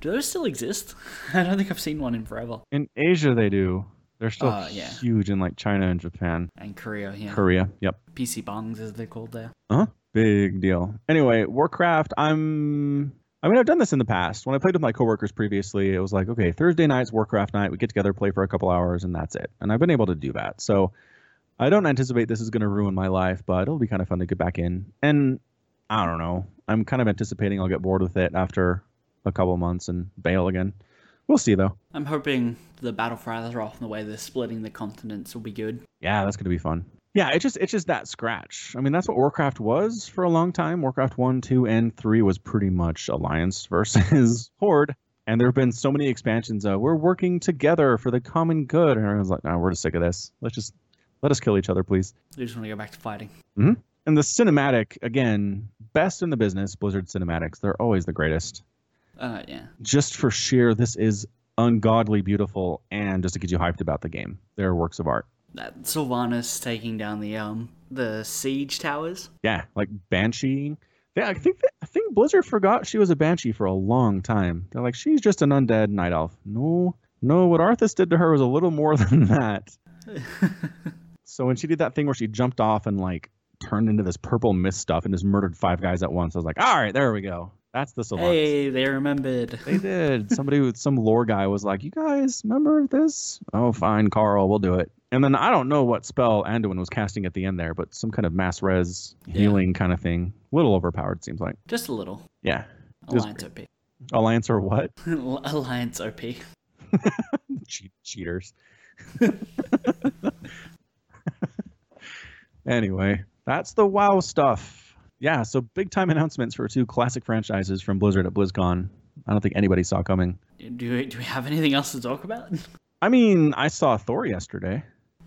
Do those still exist? I don't think I've seen one in forever. in asia they do they're still Uh, yeah. huge in like china and japan And Korea, yeah. korea yep PC bangs, as they're called there. Uh-huh. Big deal. Anyway, Warcraft, I'm I mean I've done this in the past. When I played with my coworkers previously, it was like, okay, Thursday night's Warcraft night, we get together, play for a couple hours, and that's it. And I've been able to do that. So I don't anticipate this is gonna ruin my life, but it'll be kind of fun to get back in. And I don't know. I'm kind of anticipating I'll get bored with it after a couple months and bail again. We'll see though. I'm hoping the battle for Azeroth and the way they're splitting the continents will be good. Yeah, that's gonna be fun. Yeah, it just it's just that scratch. I mean, that's what Warcraft was for a long time. Warcraft one, two, and three was pretty much Alliance versus Horde. And there have been so many expansions of we're working together for the common good. And everyone's like, no, we're just sick of this. Let's just let us kill each other, please. They just want to go back to fighting. Mm-hmm. And the cinematic, again, best in the business, Blizzard cinematics. They're always the greatest. Uh, yeah. Just for sheer, this is ungodly beautiful, and just to get you hyped about the game. They're works of art. That Sylvanas taking down the um the siege towers. Yeah, like Banshee. Yeah, I think that, I think Blizzard forgot she was a Banshee for a long time. They're like, she's just an undead night elf. No, no, what Arthas did to her was a little more than that. so when she did that thing where she jumped off and like turned into this purple mist stuff and just murdered five guys at once, I was like, all right, there we go. That's the Sylvanas. Hey, they remembered. They did. Somebody with some lore guy was like, "You guys remember this? Oh, fine, Carl, we'll do it." And then I don't know what spell Anduin was casting at the end there, but some kind of mass res Yeah. healing kind of thing. A little overpowered, seems like. Just a little. Yeah. Alliance OP. Alliance or what? Alliance OP. Cheat cheaters. anyway, that's the WoW stuff. Yeah, so big time announcements for two classic franchises from Blizzard at BlizzCon. I don't think anybody saw coming. Do we, do we have anything else to talk about? I mean, I saw Thor yesterday.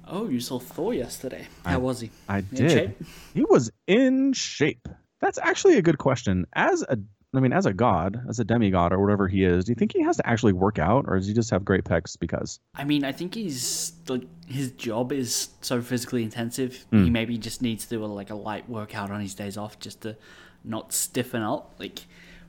Oh, you saw Thor yesterday. I- How was he? I In did. shape? He was in shape. That's actually a good question. As a I mean, as a god, as a demigod or whatever he is, do you think he has to actually work out, or does he just have great pecs because? I mean, I think he's like his job is so physically intensive. Hmm. He maybe just needs to do a, like a light workout on his days off just to not stiffen up. Like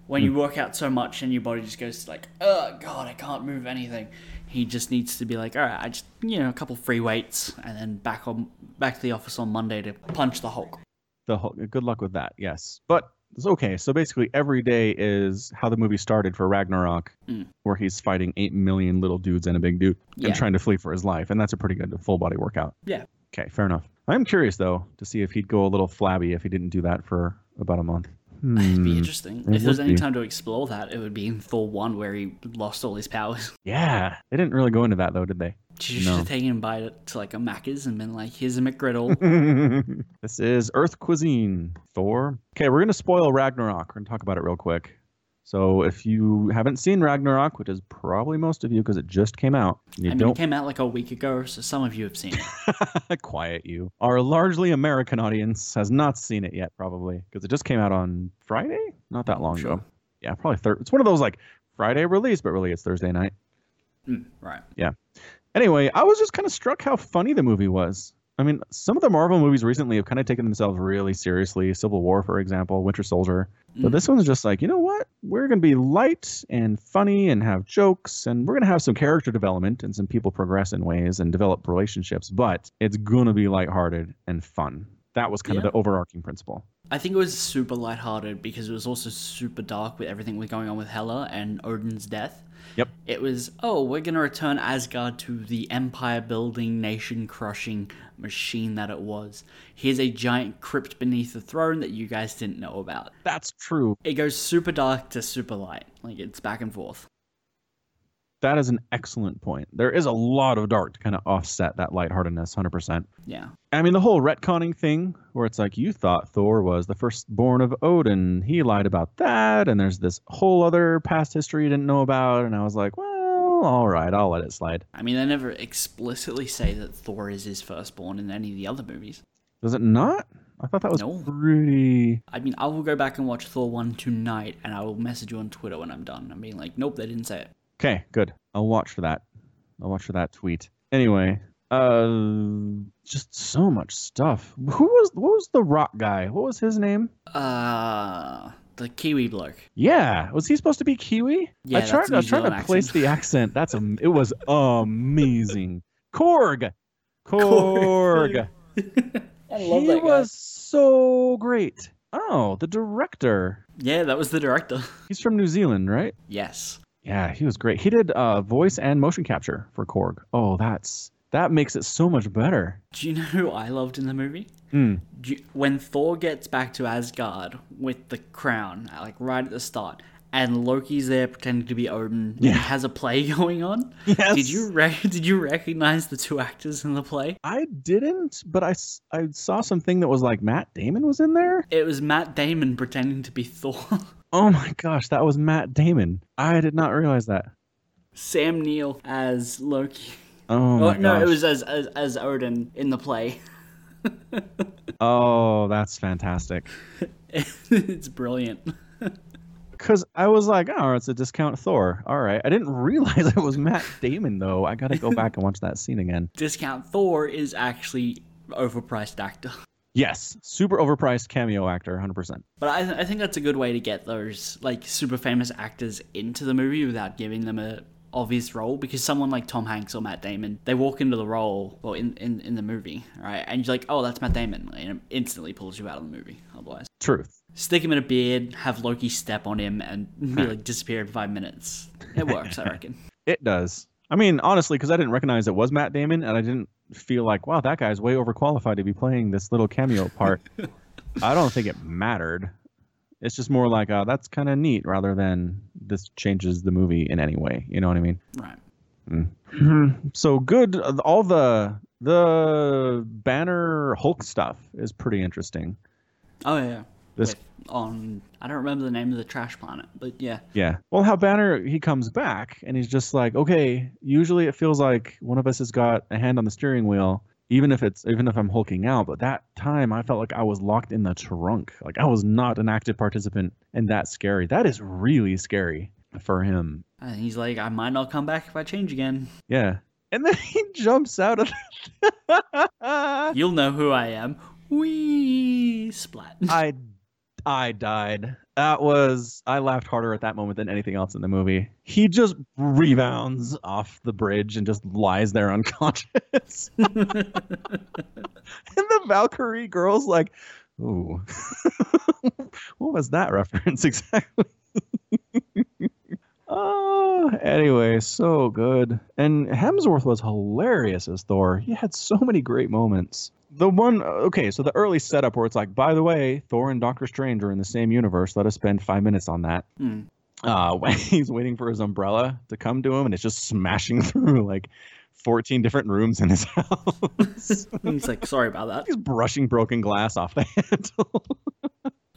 when Hmm. you work out so much and your body just goes like, oh god, I can't move anything. He just needs to be like, all right, I just you know a couple free weights and then back on back to the office on Monday to punch the Hulk. The Hulk. good luck with that. Yes, but it's okay. So basically, every day is how the movie started for Ragnarok, Mm. where he's fighting eight million little dudes and a big dude Yeah. and trying to flee for his life, and that's a pretty good full body workout. Yeah. Okay, fair enough. I'm curious though to see if he'd go a little flabby if he didn't do that for about a month. It'd be Hmm. interesting. it if there was any be. time to explore that, it would be in Thor one where he lost all his powers. Yeah, they didn't really go into that though, did they? You should No. have taken him by to like a Macca's and been like, "Here's a McGriddle." this is Earth cuisine. Thor. Okay, we're gonna spoil Ragnarok. We're gonna talk about it real quick. So if you haven't seen Ragnarok, which is probably most of you because it just came out, you I mean, don't it came out like a week ago, so some of you have seen it. quiet you. Our largely American audience has not seen it yet, probably because it just came out on Friday, not that long Sure. ago. Yeah, probably third. It's one of those like Friday release, but really it's Thursday night. Mm, right. Yeah. Anyway, I was just kind of struck how funny the movie was. I mean, some of the Marvel movies recently have kind of taken themselves really seriously. Civil War, for example, Winter Soldier. But Mm. this one's just like, you know what? We're going to be light and funny and have jokes, and we're going to have some character development and some people progress in ways and develop relationships, but it's going to be lighthearted and fun. That was kind Yeah. of the overarching principle. I think it was super lighthearted because it was also super dark with everything was going on with Hela and Odin's death. Yep. It was, oh, we're going to return Asgard to the empire building, nation crushing machine that it was. Here's a giant crypt beneath the throne that you guys didn't know about. That's true. It goes super dark to super light. Like, it's back and forth. That is an excellent point. There is a lot of dark to kind of offset that lightheartedness, 100%. Yeah. I mean, the whole retconning thing, where it's like you thought Thor was the firstborn of Odin, he lied about that, and there's this whole other past history you didn't know about, and I was like, well, all right, I'll let it slide. I mean, they never explicitly say that Thor is his firstborn in any of the other movies. Does it not? I thought that was No. pretty. I mean, I will go back and watch Thor 1 tonight, and I will message you on Twitter when I'm done. I'm being like, nope, they didn't say it. Okay, good. I'll watch for that. I'll watch for that tweet. Anyway, uh, just so much stuff. Who was what was the rock guy? What was his name? Uh, the Kiwi bloke. Yeah, was he supposed to be Kiwi? Yeah, I that's tried. New I tried to Zealand place the accent. That's a. It was amazing. Korg. Korg. I love he was so great. Oh, the director. Yeah, that was the director. He's from New Zealand, right? yes. Yeah, he was great. He did uh, voice and motion capture for Korg. Oh, that's that makes it so much better. Do you know who I loved in the movie? Do you- when Thor gets back to Asgard with the crown, like right at the start, and Loki's there pretending to be Odin, Yeah. has a play going on. Yes. Did you rec- did you recognize the two actors in the play? I didn't, but I, I saw something that was like Matt Damon was in there. It was Matt Damon pretending to be Thor. Oh my gosh, that was Matt Damon. I did not realize that. Sam Neill as Loki. Oh Oh, no, it was as, as as Odin in the play. Oh, that's fantastic. it's brilliant. Cause I was like, oh, it's a discount Thor. All right. I didn't realize it was Matt Damon though. I gotta go back and watch that scene again. Discount Thor is actually overpriced actor. Yes, super overpriced cameo actor, 100%. But I, I think that's a good way to get those like super famous actors into the movie without giving them a obvious role because someone like Tom Hanks or Matt Damon, they walk into the role well in, in, in the movie, right? And you're like, oh, that's Matt Damon, and it instantly pulls you out of the movie. Otherwise, Truth. Stick him in a beard, have Loki step on him, and be like disappear in five minutes. It works, I reckon. It does. I mean, honestly, because I didn't recognize it was Matt Damon, and I didn't feel like, wow, that guy's way overqualified to be playing this little cameo part. I don't think it mattered. It's just more like, uh, that's kind of neat, rather than this changes the movie in any way. You know what I mean? Right. so good. All the the Banner Hulk stuff is pretty interesting. Oh yeah. This- With, on I don't remember the name of the trash planet, but yeah. Yeah. Well, how Banner he comes back and he's just like, okay, usually it feels like one of us has got a hand on the steering wheel even if it's even if I'm hulking out. But that time, I felt like I was locked in the trunk. Like I was not an active participant, and that's scary. That is really scary for him. And he's like, I might not come back if I change again. Yeah. And then he jumps out of. The You'll know who I am. Wee splat. I, I died. That was I laughed harder at that moment than anything else in the movie. He just rebounds off the bridge and just lies there unconscious. and the Valkyrie girl's like, "Ooh, what was that reference exactly?" Oh, anyway, so good. And Hemsworth was hilarious as Thor. He had so many great moments. The one, okay, so the early setup where it's like, by the way, Thor and Doctor Strange are in the same universe. Let us spend five minutes on that. Hmm. Uh, when he's waiting for his umbrella to come to him and it's just smashing through like 14 different rooms in his house. he's like, sorry about that. he's brushing broken glass off the handle.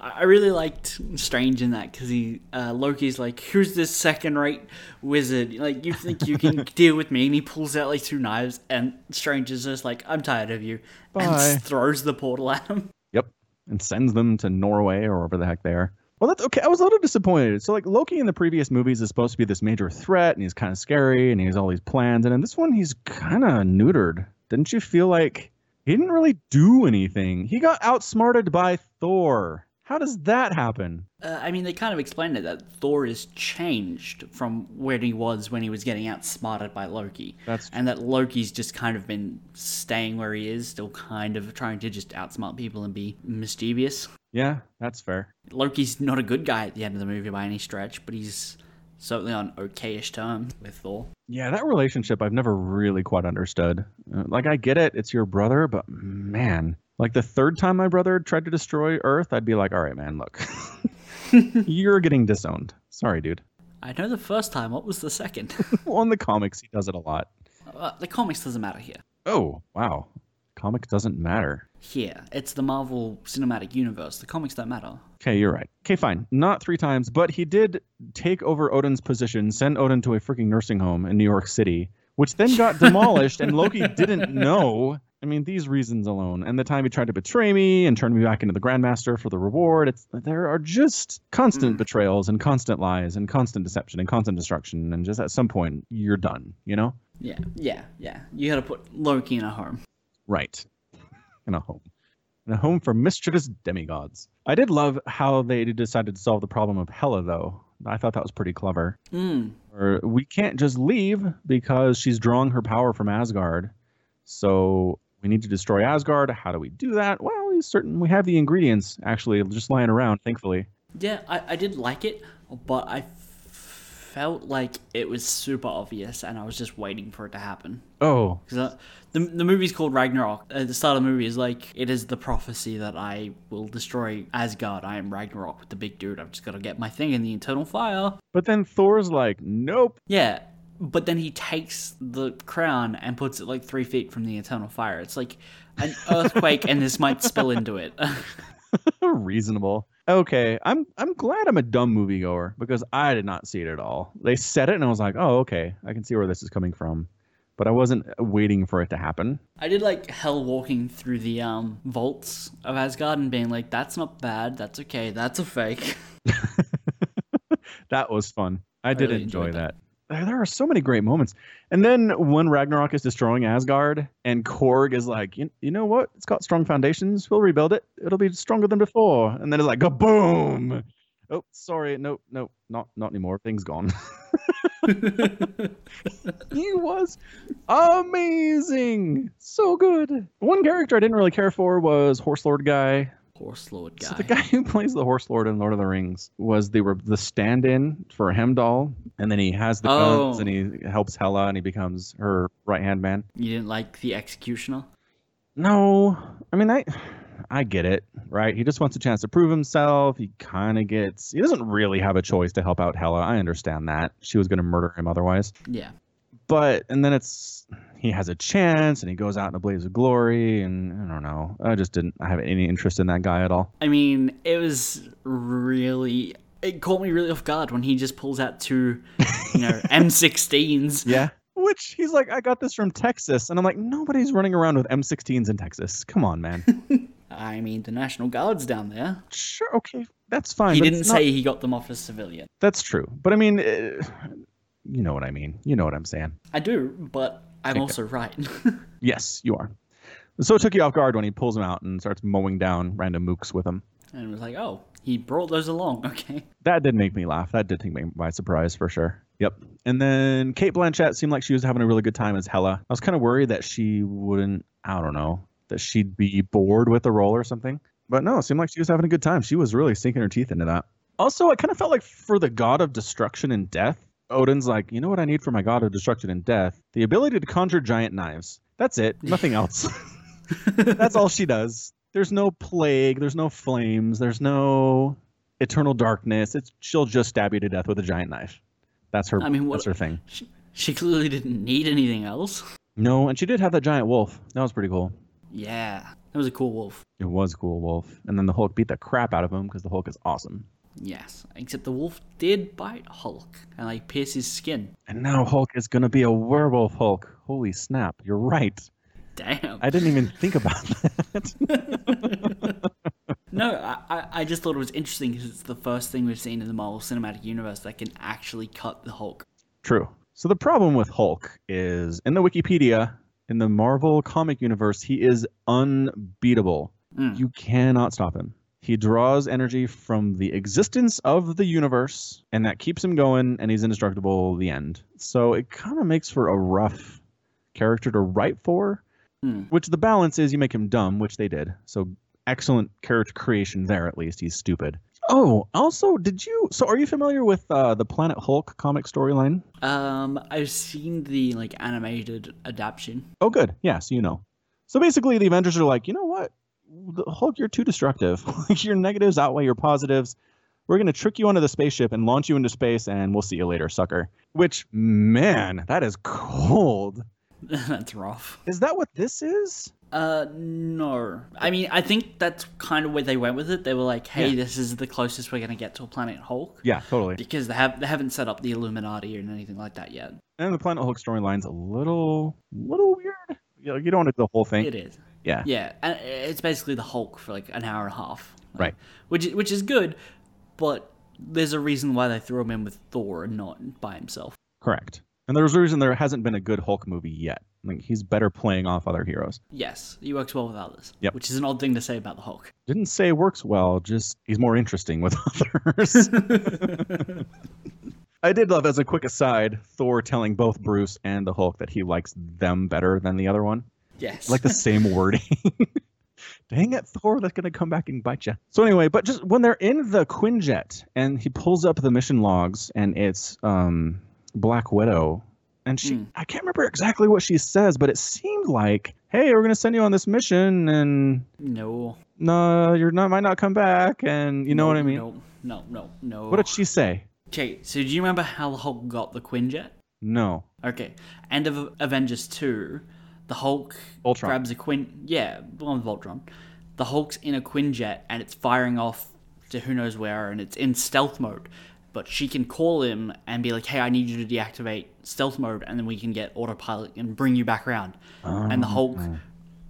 I I really liked Strange in that because he uh, Loki's like, "Who's this second-rate wizard? Like, you think you can deal with me?" And he pulls out like two knives, and Strange is just like, "I'm tired of you," and Bye. s- throws the portal at him. Yep. And sends them to Norway or wherever the heck they are. Well, that's okay. I was a little disappointed. So, like, Loki in the previous movies is supposed to be this major threat and he's kind of scary and he has all these plans. And in this one, he's kind of neutered. Didn't you feel like he didn't really do anything? He got outsmarted by Thor. How does that happen? Uh, I mean, they kind of explained it that Thor is changed from where he was when he was getting outsmarted by Loki. That's and that Loki's just kind of been staying where he is, still kind of trying to just outsmart people and be mischievous. Yeah, that's fair. Loki's not a good guy at the end of the movie by any stretch, but he's certainly on okayish terms with Thor. Yeah, that relationship I've never really quite understood. Uh, like, I get it, it's your brother, but man, like the third time my brother tried to destroy Earth, I'd be like, all right, man, look, you're getting disowned. Sorry, dude. I know the first time. What was the second? Well, in the comics, he does it a lot. uh, the comics doesn't matter here. Oh, wow. Comic doesn't matter. Here, it's the Marvel Cinematic Universe. The comics don't matter. Okay, you're right. Okay, fine. Not three times, but he did take over Odin's position, send Odin to a freaking nursing home in New York City, which then got demolished, and Loki didn't know. I mean, these reasons alone, and the time he tried to betray me and turn me back into the Grandmaster for the reward. It's there are just constant betrayals and constant lies and constant deception and constant destruction, and just at some point you're done. You know? Yeah, yeah, yeah. You gotta put Loki in a home. Right. In a home. In a home for mischievous demigods. I did love how they decided to solve the problem of Hela, though. I thought that was pretty clever. Mm. Or we can't just leave because she's drawing her power from Asgard. So we need to destroy Asgard. How do we do that? Well, we certain we have the ingredients actually just lying around, thankfully. Yeah, I, I did like it, but I felt like it was super obvious, and I was just waiting for it to happen. Oh, Because uh, the the movie's called Ragnarok. At the start of the movie is like it is the prophecy that I will destroy Asgard. I am Ragnarok with the big dude. I've just got to get my thing in the internal fire. but then Thor's like, nope. Yeah, but then he takes the crown and puts it like three feet from the eternal fire. It's like an earthquake, and this might spill into it. Reasonable. Okay, I'm I'm glad I'm a dumb moviegoer because I did not see it at all. They said it and I was like, oh, okay, I can see where this is coming from, but I wasn't waiting for it to happen. I did like Hell walking through the um vaults of Asgard and being like, "That's not bad. That's okay. That's a fake." That was fun. I did really enjoy enjoyed that. There are so many great moments. And then when Ragnarok is destroying Asgard and Korg is like, you, you know what? It's got strong foundations. We'll rebuild it. It'll be stronger than before. And then it's like, boom. Oh, sorry. Nope, nope, not not anymore. Thing's gone. he was amazing. So good. One character I didn't really care for was Horse Lord guy. Horse Lord guy. So the guy who plays the Horse Lord in Lord of the Rings was the the stand-in for Heimdall, and then he has the guns Oh. and he oh. helps Hela and he becomes her right hand man. You didn't like the executioner? No, I mean I, I get it, right? He just wants a chance to prove himself. He kind of gets. He doesn't really have a choice to help out Hela. I understand that she was going to murder him otherwise, Yeah. but and then it's he has a chance and he goes out in a blaze of glory, and I don't know. I just didn't have any interest in that guy at all. I mean, it was really. It caught me really off guard when he just pulls out two, you know, M16s. Yeah. Which he's like, I got this from Texas. And I'm like, nobody's running around with M16s in Texas. Come on, man. I mean, the National Guard's down there. sure, okay, that's fine. He didn't it's not- say he got them off as civilian. That's true. But I mean, uh, you know what I mean. You know what I'm saying. I do, but I'm Okay. also right. Yes, you are. So it took you off guard when he pulls him out and starts mowing down random mooks with him. and it was like, oh, he brought those along. Okay. That did make me laugh. That did take me by surprise for sure. Yep. And then Cate Blanchett seemed like she was having a really good time as Hela. I was kind of worried that she wouldn't, I don't know, that she'd be bored with the role or something. But no, it seemed like she was having a good time. She was really sinking her teeth into that. Also, I kind of felt like for the god of destruction and death, Odin's like, you know what I need for my god of destruction and death? The ability to conjure giant knives. That's it. Nothing else. That's all she does. There's no plague. There's no flames. There's no eternal darkness. It's she'll just stab you to death with a giant knife. That's her. I mean, what- that's her thing. She, she clearly didn't need anything else. No, and she did have that giant wolf. That was pretty cool. Yeah, that was a cool wolf. It was a cool wolf. And then the Hulk beat the crap out of him because the Hulk is awesome. Yes, except the wolf did bite Hulk and like pierce his skin. And now Hulk is gonna be a werewolf Hulk. Holy snap! You're right. Damn. I didn't even think about that. No, I, I- just thought it was interesting because it's the first thing we've seen in the Marvel Cinematic Universe that can actually cut the Hulk. True. So the problem with Hulk is in the Wikipedia, in the Marvel comic universe, he is unbeatable. Mm. You cannot stop him. He draws energy from the existence of the universe, and that keeps him going, and he's indestructible. The end. So it kind of makes for a rough character to write for. Hmm. Which the balance is you make him dumb, which they did. So excellent character creation there. At least he's stupid. Oh, also, did you? So are you familiar with uh, the Planet Hulk comic storyline? Um, I've seen the like animated adaptation. Oh, good. Yeah, so you know. So basically, the Avengers are like, you know what? The Hulk, you're too destructive. your negatives outweigh your positives. We're going to trick you onto the spaceship and launch you into space, and we'll see you later, sucker. Which, man, that is cold. That's rough. Is that what this is? Uh, no. I mean, I think that's kind of where they went with it. They were like, "Hey, Yeah. this is the closest we're gonna get to a Planet Hulk," Yeah, totally. because they have they haven't set up the Illuminati or anything like that yet. And the Planet Hulk storyline's a little, little weird. You, know, you don't want to do the whole thing. It is. Yeah. Yeah, and it's basically the Hulk for like an hour and a half. Like, Right. Which is- which is good, but there's a reason why they threw him in with Thor and not by himself. Correct. And there's a reason there hasn't been a good Hulk movie yet. Like, he's better playing off other heroes. Yes, he works well with others. Yep. Which is an odd thing to say about the Hulk. Didn't say works well, just he's more interesting with others. I did love, as a quick aside, Thor telling both Bruce and the Hulk that he likes them better than the other one. Yes. Like the same wording. Dang it, Thor, that's going to come back and bite you. So, anyway, but just when they're in the Quinjet and he pulls up the mission logs and it's um, Black Widow, and she, Hmm. I can't remember exactly what she says, but it seemed like, hey, we're going to send you on this mission and no. no, you're not might not come back, and you know what I mean. No, no, no, no. What did she say? Okay, so do you remember how the Hulk got the Quinjet? No. Okay, end of Avengers 2, the Hulk grabs a Quin. Yeah, with Ultron. The Hulk's in a Quinjet and it's firing off to who knows where and it's in stealth mode. But she can call him and be like, hey, I need you to deactivate stealth mode and then we can get autopilot and bring you back around. and the Hulk, oh.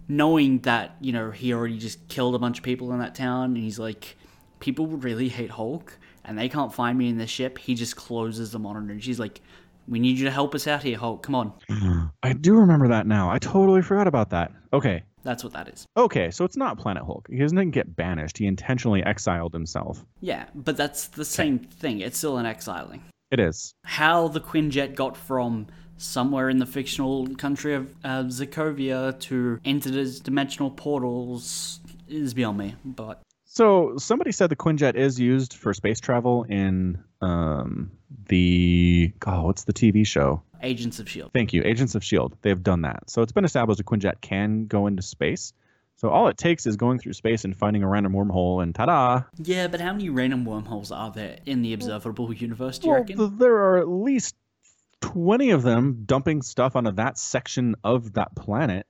knowing that, you know, he already just killed a bunch of people in that town and he's like, people really hate Hulk and they can't find me in this ship, he just closes the monitor and she's like, we need you to help us out here, Hulk. Come on. I do remember that now. I totally forgot about that. Okay. That's what that is. Okay, so it's not Planet Hulk. He doesn't get banished. He intentionally exiled himself. Yeah, but that's the same thing. It's still an exiling. It is. How the Quinjet got from somewhere in the fictional country of uh, Sokovia to interdimensional portals is beyond me. But So somebody said the Quinjet is used for space travel in um, the oh, what's the TV show? Agents of S.H.I.E.L.D. Thank you, Agents of Shield. They have done that. So it's been established a Quinjet can go into space. So all it takes is going through space and finding a random wormhole, and ta-da! Yeah, but how many random wormholes are there in the observable universe, do you Well, reckon? there are at least 20 of them dumping stuff onto that section of that planet.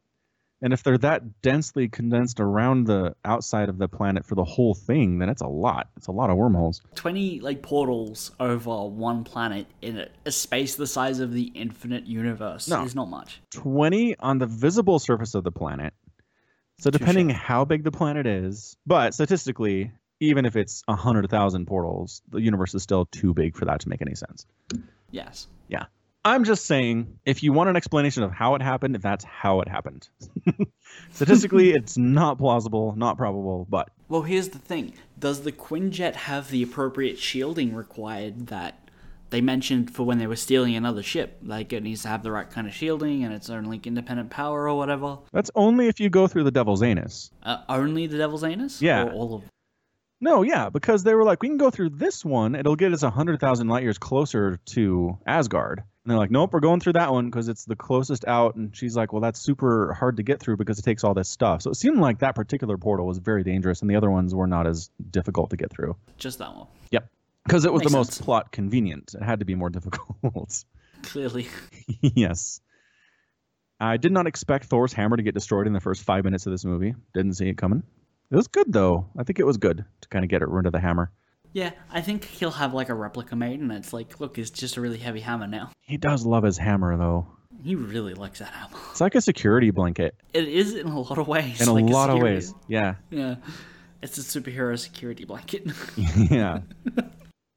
And if they're that densely condensed around the outside of the planet for the whole thing, then it's a lot. It's a lot of wormholes. 20 like portals over one planet in a, space the size of the infinite universe No. is not much. 20 on the visible surface of the planet. So depending how big the planet is, but statistically, even if it's 100,000 portals, the universe is still too big for that to make any sense. Yes. I'm just saying, if you want an explanation of how it happened, that's how it happened. Statistically, it's not plausible, not probable, but Well, here's the thing. Does the Quinjet have the appropriate shielding required that they mentioned for when they were stealing another ship? Like, it needs to have the right kind of shielding and its own, like, independent power or whatever? that's only if you go through the devil's anus. Uh, only the Devil's Anus? Yeah. Or all of No, yeah, because they were like, we can go through this one. It'll get us 100,000 light years closer to Asgard. And they're like, nope, we're going through that one because it's the closest out. And she's like, well, that's super hard to get through because it takes all this stuff. So it seemed like that particular portal was very dangerous, and the other ones were not as difficult to get through. just that one? Yep. Because it was Makes the most plot convenient. It had to be more difficult. Clearly. yes. I did not expect Thor's hammer to get destroyed in the first five minutes of this movie. Didn't see it coming. It was good, though. I think it was good to kind of get rid of the hammer. Yeah, I think he'll have, like, a replica made, and it's like, look, it's just a really heavy hammer now. He does love his hammer, though. He really likes that hammer. It's like a security blanket It is in a lot of ways. in a like lot of ways. Yeah. Yeah. It's a superhero security blanket. yeah.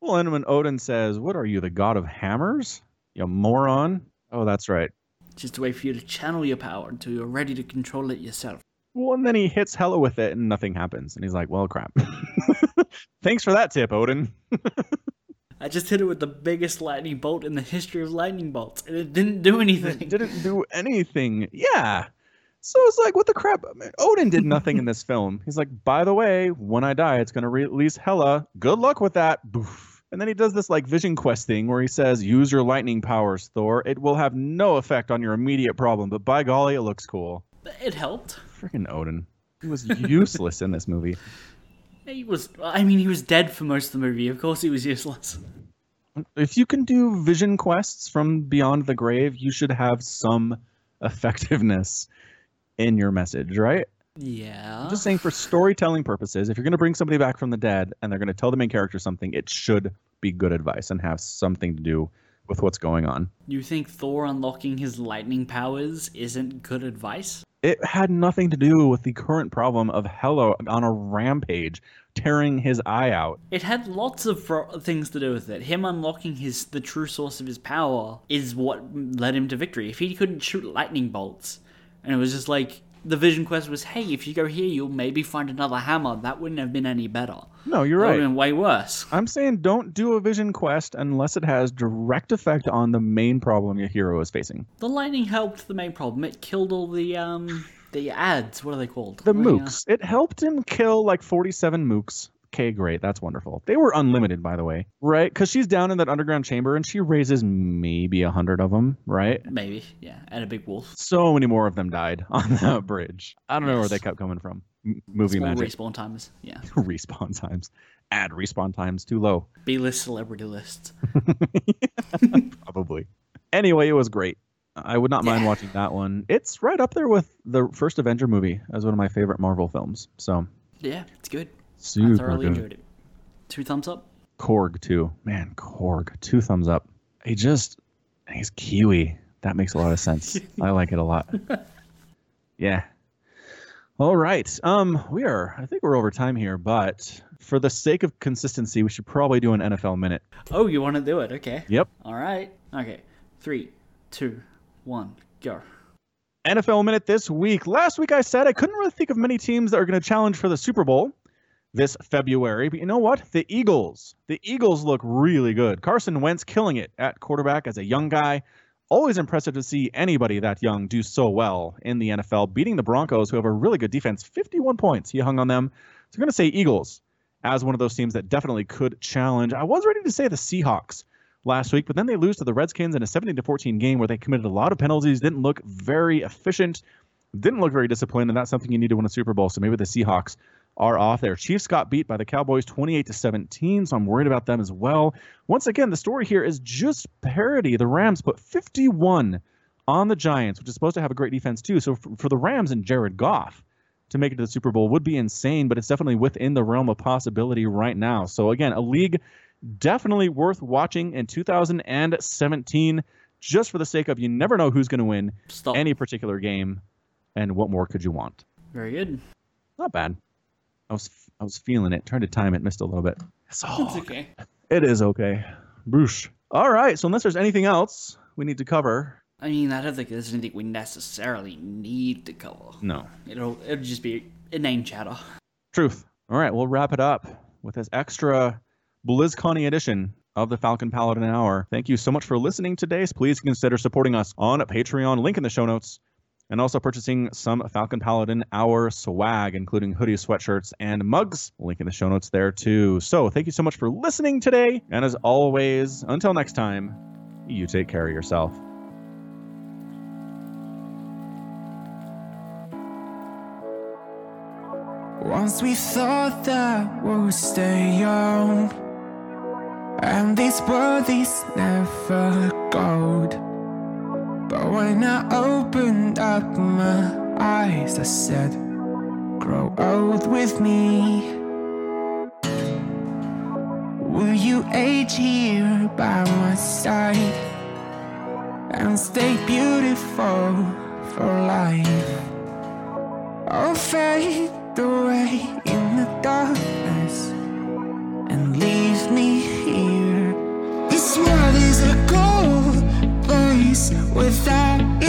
well, and when Odin says, What are you, the god of hammers? You moron. Oh, that's right. just a way for you to channel your power until you're ready to control it yourself. Well, and then he hits Hela with it and nothing happens. And he's like, Well, crap. Thanks for that tip, Odin. I just hit it with the biggest lightning bolt in the history of lightning bolts, and it didn't do anything. It didn't do anything. Yeah. So it's like, what the crap? I mean, Odin did nothing in this film. He's like, by the way, when I die, it's going to release Hela. Good luck with that. Boof. And then he does this like Vision Quest thing where he says, use your lightning powers, Thor. It will have no effect on your immediate problem, but by golly, it looks cool. It helped. Freaking Odin. He was useless in this movie. He was. I mean, he was dead for most of the movie. Of course, he was useless. If you can do vision quests from beyond the grave, you should have some effectiveness in your message, right? Yeah. I'm just saying for storytelling purposes, if you're going to bring somebody back from the dead and they're going to tell the main character something, it should be good advice and have something to do with what's going on. You think Thor unlocking his lightning powers isn't good advice? It had nothing to do with the current problem of Hela on a rampage, tearing his eye out. It had lots of fro- things to do with it. Him unlocking his the true source of his power is what led him to victory. If he couldn't shoot lightning bolts, and it was just like the vision quest was, hey, if you go here, you'll maybe find another hammer. That wouldn't have been any better. No, you're That would right. have been way worse. I'm saying don't do a vision quest unless it has direct effect on the main problem your hero is facing. The lightning helped the main problem. It killed all the um the adds. What are they called? The mooks. It helped him kill like 47 mooks. Okay, great. That's wonderful. They were unlimited, by the way, right? Because she's down in that underground chamber and she raises maybe a hundred of them, right? Maybe, yeah, and a big wolf. So many more of them died on that bridge. I don't know where they kept coming from. M- movie Small magic. respawn times. Yeah, respawn times. Add respawn times too low. B list celebrity lists. Probably. Anyway, it was great. I would not mind Yeah. watching that one. It's right up there with the first Avenger movie as one of my favorite Marvel films. So Yeah, it's good. I super thoroughly good. enjoyed it. Two thumbs up. Korg too. Man, Korg. Two thumbs up. He just he's Kiwi. That makes a lot of sense. I like it a lot. Yeah. All right. Um, we are I think we're over time here, but for the sake of consistency, we should probably do an NFL minute. Oh, you want to do it? Okay. Yep. All right. Okay. Three, two, one, go. NFL minute this week. Last week I said I couldn't really think of many teams that are going to challenge for the Super Bowl this February, but you know what? The Eagles. The Eagles look really good. Carson Wentz killing it at quarterback as a young guy. Always impressive to see anybody that young do so well in the NFL, beating the Broncos, who have a really good defense. 51 points he hung on them. So I'm going to say Eagles as one of those teams that definitely could challenge. I was ready to say the Seahawks last week, but then they lose to the Redskins in a 17 to 14 game where they committed a lot of penalties, didn't look very efficient, didn't look very disciplined, and that's something you need to win a Super Bowl. So maybe the Seahawks are off there. Chiefs got beat by the Cowboys 28 to 17, so I'm worried about them as well. Once again, the story here is just parity. The Rams put 51 on the Giants, which is supposed to have a great defense too. So for, for the Rams and Jared Goff to make it to the Super Bowl would be insane, but it's definitely within the realm of possibility right now. So again, a league definitely worth watching in 2017 just for the sake of you never know who's going to win Stop. any particular game and what more could you want? Very good. Not bad. I was I was feeling it. Trying to time it, missed a little bit. It's all It's okay. It is okay. Boosh. All right. So unless there's anything else we need to cover, I mean, I don't think there's anything we necessarily need to cover. no. It'll it'll just be a name chatter. Truth. All right. We'll wrap it up with this extra BlizzCon edition of the Falcon Paladin Hour. Thank you so much for listening today. Please consider supporting us on Patreon. Link in the show notes. And also purchasing some Falcon Paladin Hour swag, including hoodies, sweatshirts, and mugs. Link in the show notes there too. So thank you so much for listening today. And as always, until next time, you take care of yourself. Once we thought that we'll stay young, and this world is never gold. But when I opened up my eyes, I said, Grow old with me. Will you age here by my side and stay beautiful for life? I'll fade away in the darkness and leave me here. Place without